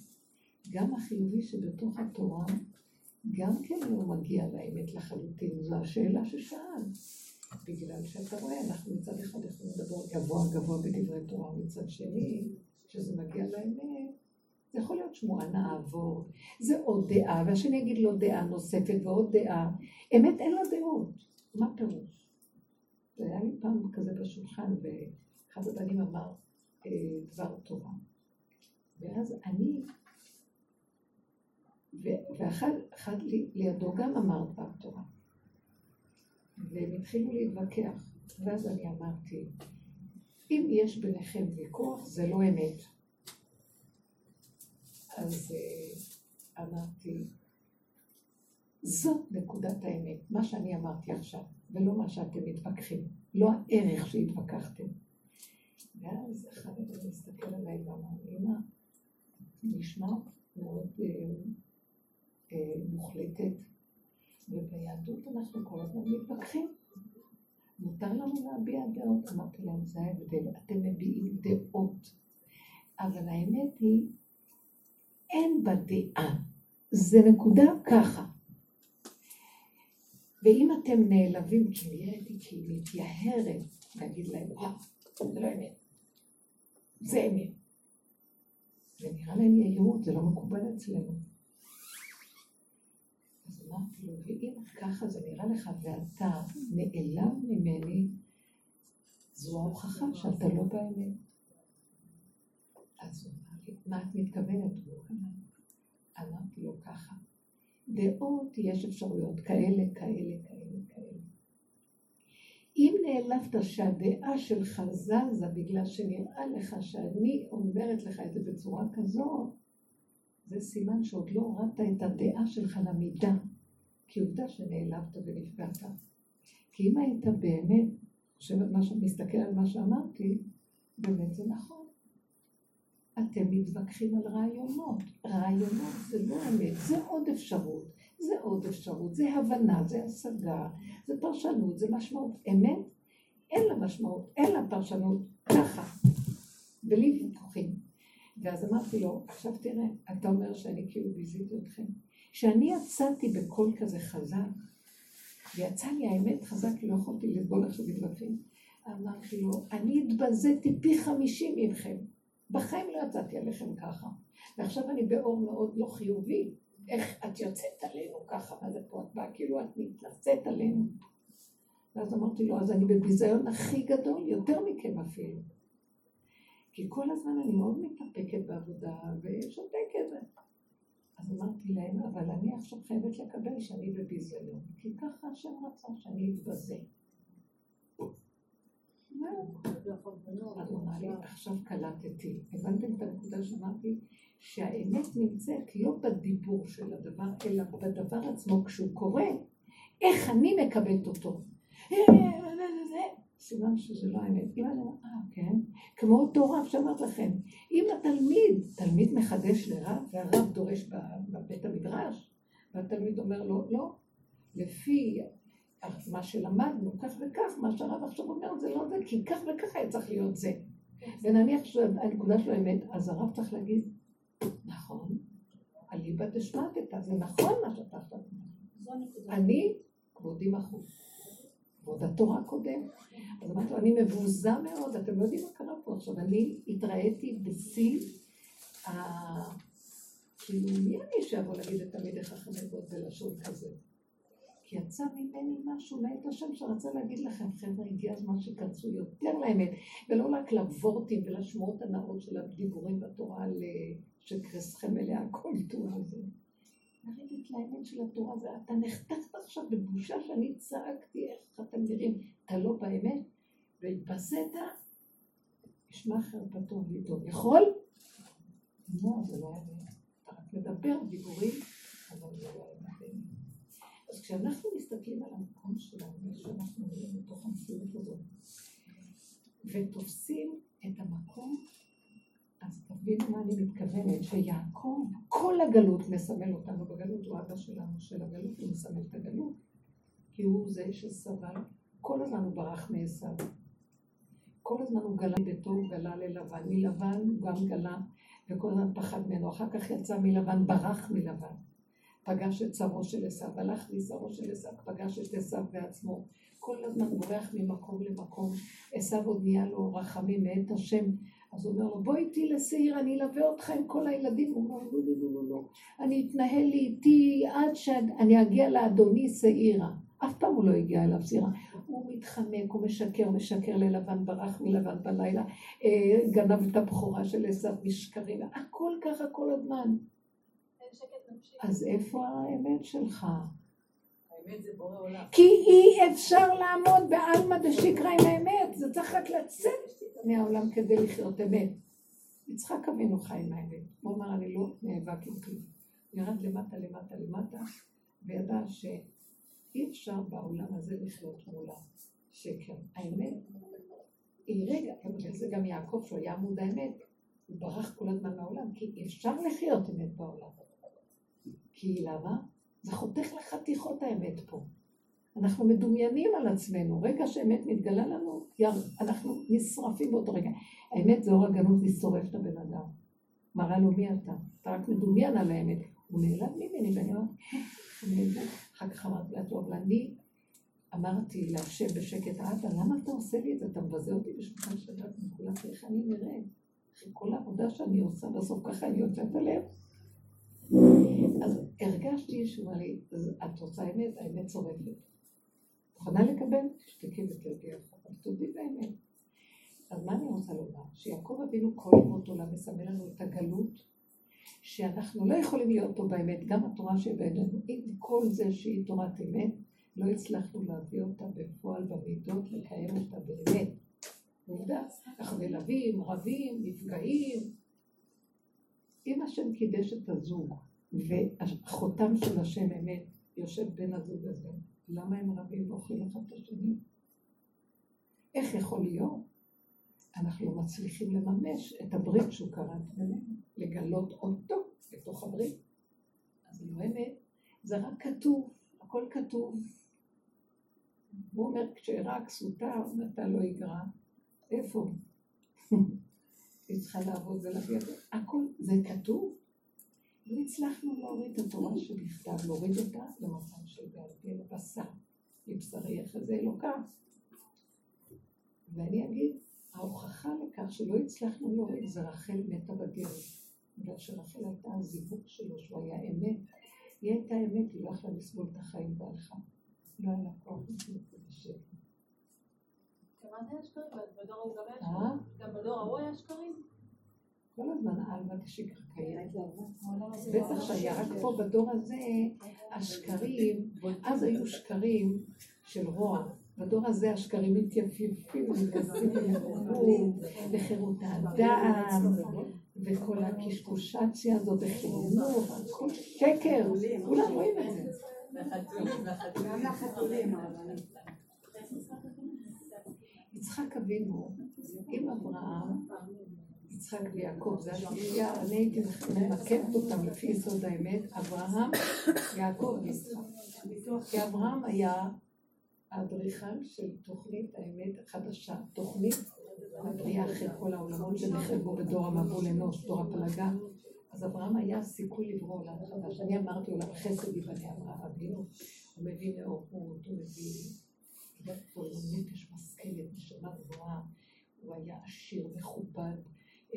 גם החיובי שבתוך התורה, גם כן לא מגיע לאמת לחלוטין. זו השאלה ששאלת. בגלל שאתה רואה, אנחנו מצד אחד יכולים לדבר גבוה גבוה בדברי תורה, מצד שני, כשזה מגיע לאמת, זה יכול להיות שמועה נעבור, זה עוד דעה, והשני יגיד לו דעה נוספת ועוד דעה. אמת אין לה דעות. מה פירוש? זה היה לי פעם כזה בשולחן, ואחד הבנים אמר אה, דבר תורה. ואז אני, ואחד לידו גם אמר דבר תורה. והם התחילו להתווכח. ואז אני אמרתי, אם יש ביניכם ויכוח, זה לא אמת. אז, אה, אמרתי, זאת נקודת האמת, מה שאני אמרתי עכשיו, ולא מה שאתם מתווכחים, לא הערך שהתווכחתם. ואז אחד מהם מסתכל עליי ואמר אמא, נשמעת מאוד אה, אה, מוחלטת, וביהדות אנחנו כל הזמן מתווכחים. מותר לנו להביע דעות? אמרתי להם, זה ההבדל, אתם מביעים דעות. אבל האמת היא, אין בה דעה. זה נקודה ככה. ואם אתם נעלבים כי נראיתי כי היא מתייהרת, להגיד להם, וואו, זה לא אמת. זה אמת. זה נראה להם יהירות, זה לא מקובל אצלנו. אמרתי לו, ואם ככה זה נראה לך ואתה נעלם ממני, זו ההוכחה שאתה לא באמת. אז הוא אמר לי, מה את מתכוונת? אמרתי לו ככה, דעות יש אפשרויות כאלה, כאלה, כאלה, כאלה. אם נעלבת שהדעה שלך זזה בגלל שנראה לך שאני אומרת לך את זה בצורה כזאת, זה סימן שעוד לא הורדת את הדעה שלך למידה. כי עובדה שנעלבת ונפגעת. כי אם היית באמת, מה שאת מסתכל על מה שאמרתי, באמת זה נכון. אתם מתווכחים על רעיונות. רעיונות זה לא אמת, זה עוד אפשרות. זה עוד אפשרות, זה הבנה, זה השגה, זה פרשנות, זה משמעות. אמת, אין לה משמעות, אין לה פרשנות, ככה, בלי ויכוחים. ואז אמרתי לו, עכשיו תראה, אתה אומר שאני כאילו ביזיתי אתכם. כשאני יצאתי בקול כזה חזק, ויצא לי האמת חזק, כי לא יכולתי לסבול איך שמתווכחים, אמרתי לו, אני התבזיתי פי חמישים ממכם. בחיים לא יצאתי עליכם ככה. ועכשיו אני באור מאוד לא חיובי. איך את יוצאת עלינו ככה, מה זה פה את באה, כאילו את מתנשאת עלינו. ואז אמרתי לו, אז אני בביזיון הכי גדול, יותר מכם אפילו. כי כל הזמן אני מאוד מתאפקת בעבודה ושותקת. אז אמרתי להם, אבל אני עכשיו חייבת לקבל שאני בביזיון, כי ככה השם רצה שאני אתבזה. עכשיו קלטתי. הבנתם את הנקודה שאמרתי? שהאמת נמצאת לא בדיבור של הדבר, אלא בדבר עצמו כשהוא קורה, איך אני מקבלת אותו. סימן שזה לא האמת. אם אני אומרת, אה, כן, כמו אותו רב שאמרת לכם, אם התלמיד, תלמיד מחדש לרב, והרב דורש בבית המדרש, והתלמיד אומר לו, לא, לפי מה שלמדנו, כך וכך, מה שהרב עכשיו אומר זה לא זה, כי כך וכך היה צריך להיות זה. ונניח שהנקודה של האמת, אז הרב צריך להגיד, נכון, אליבא דשמטתא, זה נכון מה שאתה עכשיו אומר. אני כבודי מחוז. כבוד התורה קודם. אז אמרתי לו, אני מבוזה מאוד, אתם לא יודעים מה קרה פה עכשיו. אני התראיתי בשיא ה... כאילו, מי אני שיבוא להגיד את חכמי ועוד בלשון כזה? כי יצא ממני משהו מאת השם שרצה להגיד לכם, חבר'ה, הגיע הזמן שתכנסו יותר לאמת, ולא רק לוורטים ולשמועות הנאות של הדיבורים בתורה על שקרסכם אליה הכל טוב הזה. לרדת לאמת של התורה, זה אתה נחתכת עכשיו בבושה שאני צעקתי, איך אתם נראים, אתה לא באמת, והתבזית, ישמע חרפתו ואיתו. יכול? לא, זה לא אמת. אתה רק מדבר דיבורים, אבל זה לא אמת. אז כשאנחנו מסתכלים על המקום שלנו, שאנחנו נראים בתוך המציאות הזאת, ותופסים את המקום אז תבינו מה אני מתכוונת, שיעקב, כל הגלות מסמל אותנו בגלות, הוא אבא שלנו של הגלות, הוא מסמל את הגלות, כי הוא זה שסבל, כל הזמן הוא ברח מעשיו. כל הזמן הוא גלה ביתו, הוא גלה ללבן, מלבן הוא גם גלה, וכל הזמן פחד ממנו, אחר כך יצא מלבן, ברח מלבן. פגש את שרו של עשיו, הלך משרו של עשיו, פגש את עשיו בעצמו. כל הזמן בורח ממקום למקום. עשיו עוד נהיה לו רחמים מאת השם, אז הוא אומר לו, בוא איתי לשעיר, אני אלווה אותך עם כל הילדים. הוא אומר, לא, לא, לא, לא, לא. אני אתנהל לי איתי עד שאני אגיע לאדוני שעירה. אף פעם הוא לא הגיע אליו שעירה. הוא מתחמק, הוא משקר, משקר ללבן, ברח מלבן בלילה, אה, גנב את הבכורה של עשיו משקרים, הכל ככה כל הזמן. אז איפה האמת שלך? כי אי אפשר לעמוד בעלמא דשקרא עם האמת, זה צריך רק לצאת מהעולם כדי לחיות אמת. יצחק אבינו חי עם האמת. הוא אמר, אני לא נאבק עם כלום. ירד למטה, למטה, למטה, וידע שאי אפשר בעולם הזה לחיות מול השקר. האמת היא רגע, זה גם יעקב, שהוא היה עמוד האמת, הוא ברח כל הזמן מהעולם, כי אפשר לחיות אמת בעולם. כי למה? זה חותך לחתיכות האמת פה. אנחנו מדומיינים על עצמנו, רגע שאמת מתגלה לנו, יר, אנחנו נשרפים באותו רגע. האמת זה אור הגנות, היא את הבן אדם. מראה לו מי אתה, אתה רק מדומיין על האמת. הוא נעלם ממני, ואני אומרת, אחר כך אמרתי לה, טוב, אני אמרתי להשם בשקט, אבא, למה אתה עושה לי את זה? אתה מבזה אותי בשולחן שבת מכולם, איך אני נראה? אחרי כל העבודה שאני עושה, בסוף ככה אני יוצאת עליהם. הרגשתי שהוא אמר לי, את רוצה אמת? האמת צורפת. מוכנה לקבל? תשתקי ותרדי אחר תודי באמת. אז מה אני רוצה לומר? שיעקב אבינו כל ימות עולם מסמל לנו את הגלות, שאנחנו לא יכולים להיות פה באמת, גם התורה שבאמת, עם כל זה שהיא תורת אמת, לא הצלחנו להביא אותה בפועל במידות, לקיים אותה באמת. עובדה, אנחנו מלווים, רבים, נפגעים. אם השם קידש את הזוג, והחותם של השם אמת יושב בין הזוג הזה, למה הם רבים ואוכלים אחד את השני? איך יכול להיות? אנחנו לא מצליחים לממש את הברית שהוא כרת בינינו, לגלות אותו בתוך הברית. אז לא אמת, זה רק כתוב, הכל כתוב. הוא אומר, כשאירע כסותה, נתן לו יגרע. איפה? היא צריכה לעבוד ולהביא את זה. הכל, זה כתוב. לא הצלחנו להוריד את התורה שבכתב, להוריד אותה למצב של בעל פה לבשר, מבשרי יחזה אלוקה. ואני אגיד, ההוכחה לכך שלא הצלחנו להוריד זה רחל מתה בגרת. בגלל שרחל הייתה הזיווג שלו, שהוא היה אמת. היא הייתה אמת, היא לא יכלה לסבול את החיים והלכה. לא היה לה כוח את בשקט. אה? גם בדור ההוא היה שקרים? כל הזמן העלמה כשקר קיים. בטח שהיה, רק פה בדור הזה, השקרים, אז היו שקרים של רוע. בדור הזה השקרים מתייפייפים לחירות האדם, וכל הקשקושציה הזאת בחינוך, כל שקר, כולם רואים את זה. גם לחתולים. יצחק אבינו, עם אברהם, יצחק ויעקב, זה השלישייה, אני הייתי ממקדת אותם לפי יסוד האמת, אברהם, יעקב ויצחק. כי אברהם היה האדריכל של תוכנית האמת החדשה, תוכנית הבריאה אחרי כל העולמות שנחרבו בדור המבול אנוש, דור הפלגה. אז אברהם היה סיכוי לברוא עולם חדש. אני אמרתי עולם חסד יבנה אברהם אבינו, הוא מביא נאורות, הוא מביא נפש משכלת, נשמה גבוהה, הוא היה עשיר, מכובד,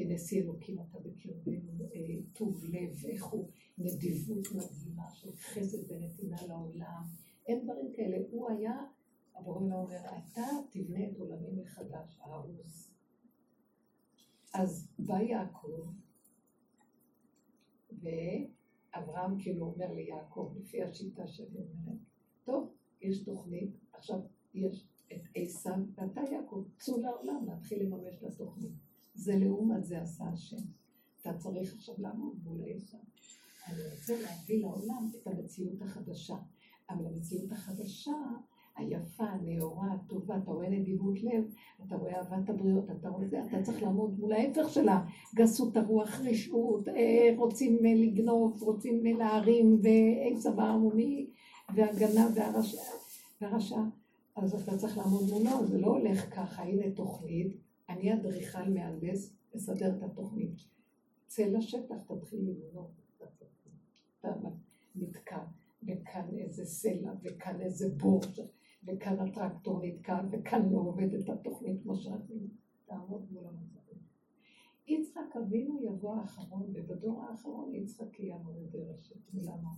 נשיא אלוקים אתה בקרבנו, טוב לב, איך הוא, נדיבות מדהימה של חסד ונתינה לעולם, אין דברים כאלה, הוא היה, הבורא אומר, אתה תבנה את עולמי מחדש, ההרוס. אז בא יעקב, ואברהם כאילו אומר ליעקב, לפי השיטה שאני אומרת, טוב, יש תוכנית, עכשיו יש את עשיו ואתה יעקב, צאו לעולם להתחיל לממש את התוכנית. זה לעומת זה עשה השם. אתה צריך עכשיו לעמוד מול עשיו. אני רוצה להביא לעולם את המציאות החדשה. אבל המציאות החדשה, היפה, הנאורה, הטובה, אתה רואה נדיבות לב, אתה רואה אהבת הבריות, אתה רואה זה, אתה צריך לעמוד מול ההפך שלה, גסות הרוח, רשעות, אה, רוצים אה, לגנוב, רוצים אה, להרים, ועצב העמומי, והגנה והרשע, והרשע. אז אתה צריך לעמוד מולו, זה לא הולך ככה, הנה תוכנית, אני אדריכל מהנדס, מסדר את התוכנית. צא לשטח, תתחיל לבנות את התוכנית. אתה נתקע, וכאן איזה סלע, וכאן איזה בור, וכאן הטרקטור נתקע, וכאן לא עובדת התוכנית כמו שרצינו. תעמוד מול המצבים. יצחק אבינו יבוא האחרון, ובדור האחרון יצחק יהיה המורד דרשת. למה?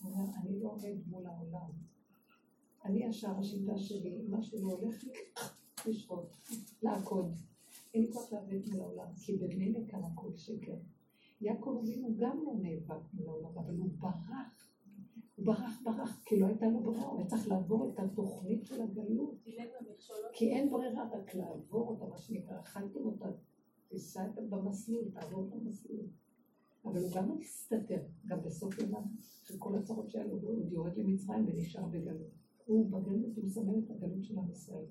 הוא אומר, אני לא עומד מול העולם. אני ישר השיטה שלי, מה שלא הולך לי, לשרות, לעקוד. לי כוח להביא מול העולם, כי במילא כאן הכל שקר. יעקב אבינו גם לא נאבק מול העולם, אבל הוא ברח. הוא ברח, ברח, כי לא הייתה לו ברירה, הוא צריך לעבור את התוכנית של הגלות. כי אין ברירה רק לעבור אותה, מה שנקרא, אכלתם אותה, תיסע במסלול, תעבור את המסלול. אבל הוא גם מסתתר, גם בסוף ימיו, אחרי כל הצרות שהיו לו, הוא יורד למצרים ונשאר בגלות. הוא בגלות, הוא מסמל את הגלות של עם ישראל.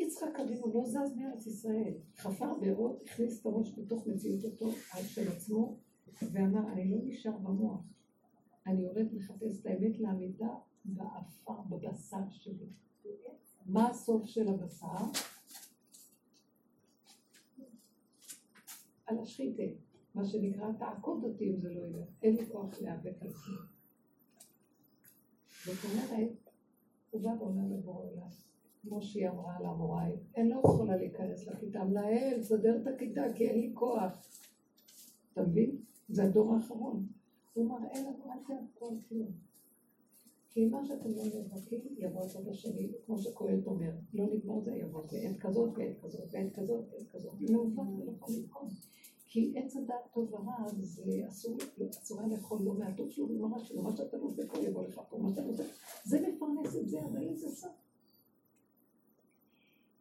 יצחק אבינו לא זז מארץ ישראל, חפר בארות, הכניס את הראש בתוך מציאות אותו של עצמו, ואמר, אני לא נשאר במוח, אני יורד לחפש את האמת לאמיתה בעפר, בבשר שלי. מה הסוף של הבשר? על השחיתה, מה שנקרא, תעקוד אותי אם זה לא ילך, אין לי כוח להיאבק על כלום. זאת אומרת, הוא בא ואומר לבורא עולם, כמו שהיא אמרה למוראי, אני לא יכולה להיכנס לכיתה, מנהל, סדר את הכיתה כי אין לי כוח. אתה מבין? זה הדור האחרון. הוא מראה לנו, אל תעבדו על כלום. כי מה שאתם לא נאבקים, יבוא הצד השני, כמו שקהלת אומר, לא נגמור זה יבוא, בעת כזאת, בעת כזאת, בעת כזאת, בעת כזאת. מעוות ולא יכול לקום. כי עץ הדעת טוב ורע, זה אסור, אסור לאכול לא מהטוב שלו ולא מהרע מה שאתה עושה פה יבוא לך פה, מה שאתה עושה, זה מפרנס את זה, אבל אין זה סוף.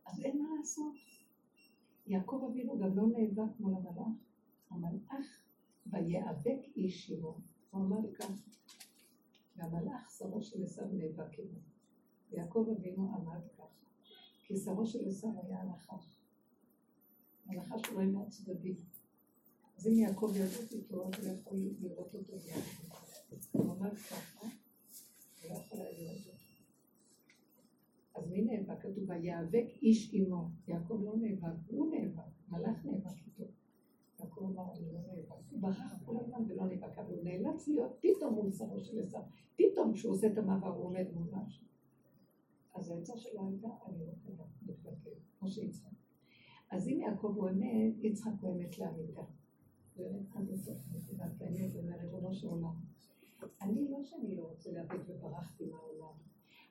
אז אין מה לעשות. יעקב אבינו גם לא נאבק מול המלאך, המלאך ויאבק איש עמו. הוא אמר כך, והמלאך שרו של עשיו נאבק עמו. יעקב אבינו עמד כך, כי שרו של עשיו היה הנחש. הנחש רואה מהצדדים. אז אם יעקב ירדות איתו, אז הוא יכול לראות אותו ביחד. הוא עמד ככה, הוא לא יכול לראות אותו. אז מי נאבק? כתוב, ויאבק איש עמו. יעקב לא נאבק, הוא נאבק, מלאך נאבק איתו. יעקב אמר, אני לא נאבק. הוא ברח כל הזמן ולא נאבק, אבל הוא נאלץ להיות פתאום מול שרו של עשיו. פתאום כשהוא עושה את המעבר הוא עומד מול משהו. אז העצה שלו הייתה, אני לא יכולה להתבטא, כמו שיצחק. אז אם יעקב הוא אמת, יצחק הוא אמת לאמיתה. באמת עד הסוף נקודת האמת, אומר ריבונו של עולם. אני לא שאני לא רוצה להביט וברחתי מהעולם.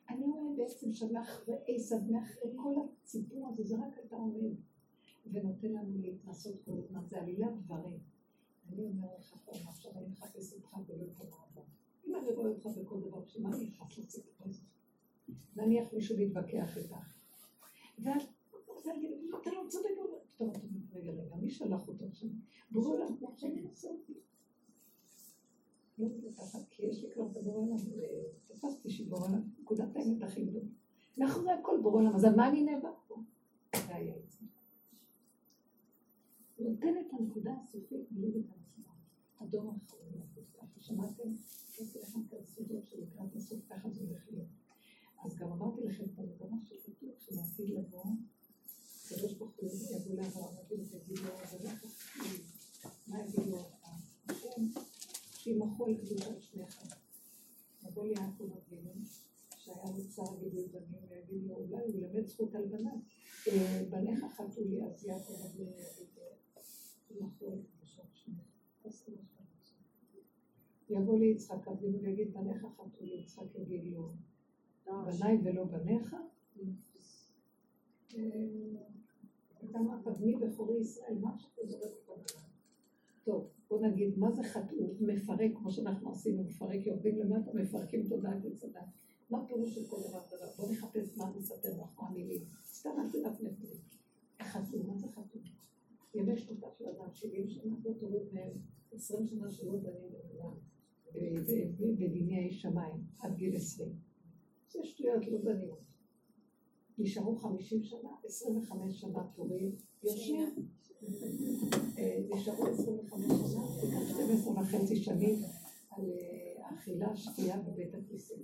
אני רואה בעצם שמאחורי עשב, מאחורי כל הסיפור הזה, זה רק אתה עומד ונותן לנו להתנסות כל הזמן, זה עלילת דברים. אני אומר לך פעם, עכשיו אני מחפש אותך ולא את המעבר. אם אני רואה אותך בכל דבר, בשביל מה אני נכנס לסיפור הזה? נניח מישהו מתווכח איתך. להגיד, אתה לא צודק, טוב, אתה רגע, רגע, מי שלח אותו עכשיו? בורא עולם, הוא עכשיו מנסה אותי. לא זה כי יש לי כבר את הבורא עולם, תפסתי שבורא עולם, נקודת האמת הכי גדולה. מאחורי הכל בורא עולם, אז על מה אני נאבק פה? זה היה את זה. נותן את הנקודה הסופית בלי להתעצמה. הדור האחרון ככה. שמעתם? עשיתי לכם כאן סודות שלקראת הסוף ככה זה הולך להיות. אז גם אמרתי לכם זה ממש שכתוב שלעתיד לבוא, הקדוש ברוך הוא יבוא לאברהם אבינו ויגיד לו, לא מה יגיד לו השם? שימחו על קדושת שניך. יבוא ליעקב אבינו, שהיה לו צער גידול בנים, ויגיד לו, אולי הוא ילמד זכות על בניו. בניך חטאו לי, אז יעקב אבינו יגיד שימחו על קדושת שניך. יבוא ליצחק אבינו ויגיד, בניך חטאו לי, יצחק יגיד לו, בניי ולא בניך? אתה אמרת, בני בכורי ישראל, מה שאתה זורק אותו טוב, בוא נגיד, מה זה חטאות? מפרק, כמו שאנחנו עשינו, מפרק, יורדים למטה, מפרקים תודעה וצדה. מה פירוש של כל דבר דבר? בוא נחפש מה לך, מה המילים. סתם אל תדעת נתונים. חטאות, מה זה חטאות? ימי שנותה של אדם, 70 שנה, לא תוריד מהם 20 שנה שלא דנים במילה, בדיני שמיים, עד גיל 20. זה שטויות, לא דנים. נשארו 50 שנה, 25 שנה תורים, יושבים. נשארו 25 שנה, תיקח 12 וחצי שנים על אכילה, שתייה בבית הכיסים.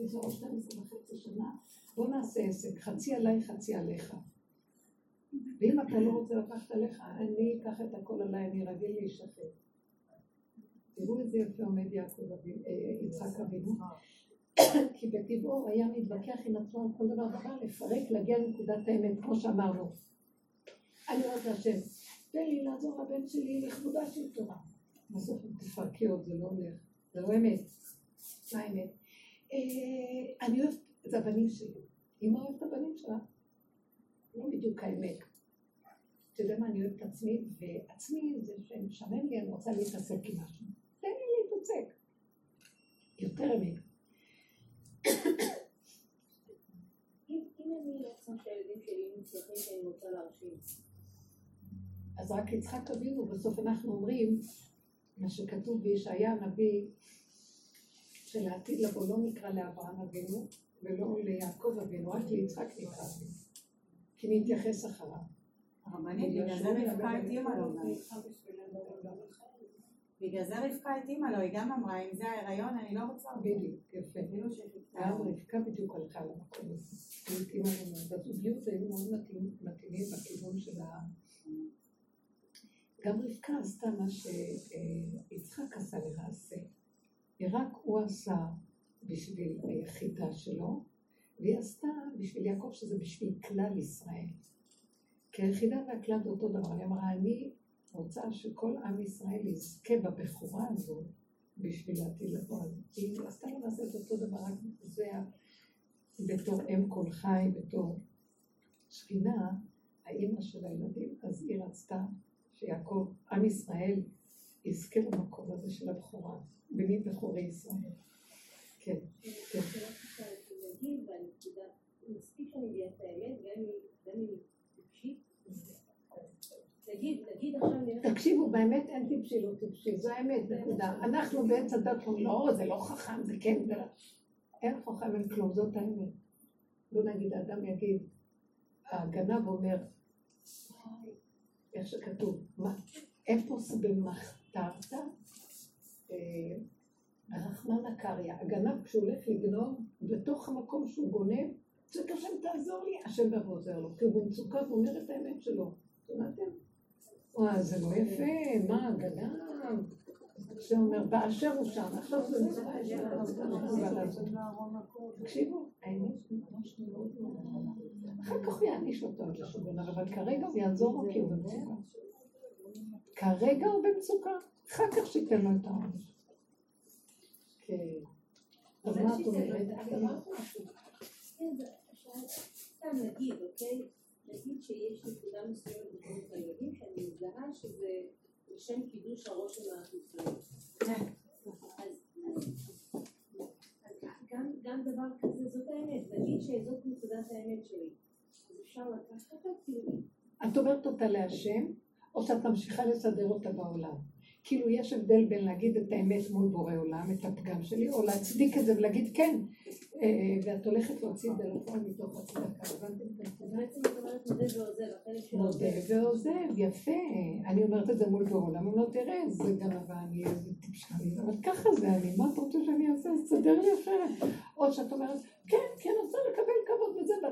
נשארו 12 וחצי שנה, בוא נעשה עסק, חצי עליי, חצי עליך. ואם אתה לא רוצה לקחת עליך, אני אקח את הכל עליי, אני רגיל להישחט. תראו איזה יפה עומד יעקב יצחק אבינו. כי בטבעו היה מתווכח עם עצמו על כל דבר דבר, לפרק, להגיע לנקודת האמת, כמו שאמרנו. אני אומרת להשם, תן לי לעזור לבן שלי לכבודה של תורה. בסוף תפרקי עוד, זה לא הולך, זה לא אמת. מה האמת? אני אוהבת, זה הבנים שלי. אמא אוהבת את הבנים שלה. לא בדיוק האמת. אתה יודע מה, אני אוהבת את עצמי, ועצמי זה שמשמן לי, אני רוצה להתעסק עם משהו. תן לי להתעסק. יותר אמת. אם אני לא צריכה שהילדים שלי מצליחים שאני רוצה להרשים, אז רק יצחק אבינו, בסוף אנחנו אומרים, מה שכתוב בישעיה הנביא, שלעתיד לבוא לא נקרא לאברהם אבינו ולא ליעקב אבינו, רק ליצחק נקרא אבינו. כי נתייחס אחריו. הרבנית, בגלל זה רבקה התאימה לו. בגלל זה רבקה התאימה לו, היא גם אמרה, אם זה ההיריון, אני לא רוצה. בדיוק, יפה. גם לו. רבקה בדיוק הלכה למקום הזה. בזוגיות היו מאוד מתאימים בכיוון של ה... גם רבקה עשתה מה שיצחק עשה למעשה. רק הוא עשה בשביל היחידה שלו, והיא עשתה בשביל יעקב שזה בשביל כלל ישראל. כי היחידה והכלל זה אותו דבר. היא אמרה, אני רוצה שכל עם ישראל יזכה בבכורה הזו בשביל לבוא. אז היא עשתה למעשה את אותו דבר, רק זה בתור אם כל חי, בתור שכינה, האימא של הילדים, אז היא רצתה שיעקב, עם ישראל, יזכה במקום הזה של הבכורה, בני בכורי ישראל. כן, כן. מספיק שאני אביאה את האמת, גם אם היא טיפשית. תקשיבו, באמת אין טיפשי לא טיפשי, זו האמת, נקודה. אנחנו בעץ הדת אומרים, לא, זה לא חכם, זה כן, זה לא. אין חכם, אין כלום, זאת האמת. לא נגיד, האדם יגיד, הגנב אומר, איך שכתוב, אפוס במחתרת, אה, רחמנא קריא. הגנב כשהוא הולך לגנוב, בתוך המקום שהוא גונב, צועק השם תעזור לי, השם בא ועוזר לו. כי הוא במצוקה והוא אומר את האמת שלו. שמעתם? וואי, זה לא יפה, מה, גנב? זה אומר, באשר הוא שם, עכשיו זה מצווה יש לעשות. תקשיבו, האמת היא ממש מאוד מאוד. אחר כך הוא יעניש אותו על זה גנב, אבל כרגע הוא יעזור לו כי הוא במצוקה. כרגע הוא במצוקה, אחר כך שייתן לו את העונש. כן. אז מה את אומרת? כן, סתם נגיד, אוקיי? נגיד שיש נקודה מסוימת בחינוך הילדים שאני מזהה שזה לשם קידוש הראש של החיצוני. אז גם דבר כזה, זאת האמת. נגיד שזאת נקודת האמת שלי. את אומרת אותה להשם, או שאת ממשיכה לסדר אותה בעולם? כאילו יש הבדל בין להגיד את האמת מול בורא עולם, את הפגם שלי, או להצדיק את זה ולהגיד כן, אה, ואת הולכת להוציא את זה לפועל מתוך הצדקה, הבנתם את הנקודה? בעצם את אומרת מודה ועוזב, יפה. אני אומרת את זה מול בורא עולם, הוא לא תראה, זה גנבה, אני איזה טיפשה, אבל ככה זה אני, מה אתה רוצה שאני אעשה? אז תסדר לי אחרת. או שאת אומרת, כן, כן, רוצה לקבל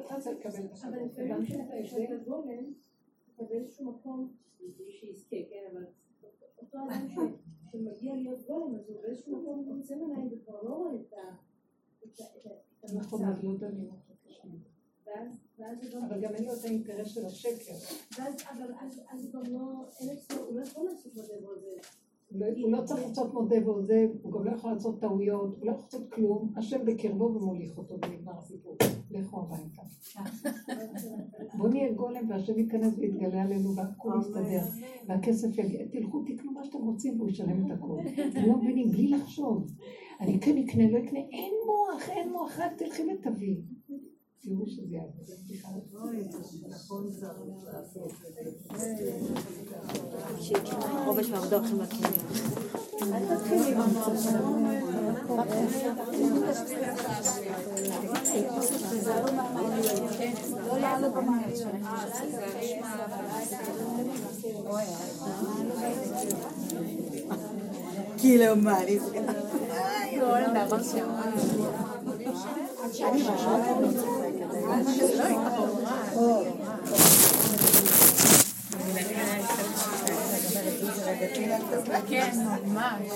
ואת רצה לקבל את אבל הכבוד. לפעמים כשאתה את יושב ההבדל? בגולם, אתה באיזשהו מקום, שיזכה, כן, אבל אותו אדם שמגיע להיות גולם, אז הוא באיזשהו מקום עוצם עיניים וכבר לא רואה את ה-. אבל גם אין לו את האינטרס של השקר. ואז אבל אז גם לא... אין אצלו, הוא לא יכול לעשות מודה ועוזב. הוא לא- צריך לעשות מודה ועוזב, הוא גם לא יכול לעשות טעויות, הוא לא יכול לעשות כלום, השם בקרבו ומוליך אותו ונגמר הסיפור. לכו הביתה. בוא נהיה גולם והשם ייכנס ויתגלה עלינו והכל יסתדר. והכסף יגיע, תלכו תקנו מה שאתם רוצים והוא ישלם את הכל. אתם לא מבינים, בלי לחשוב. אני כן אקנה, לא אקנה, אין מוח, אין מוח, רק תלכי ותביאי. תראו שזה יעבוד. סליחה. חובש ועבודה הולכים לקניון. כאילו, מה, אני... כן, ממש.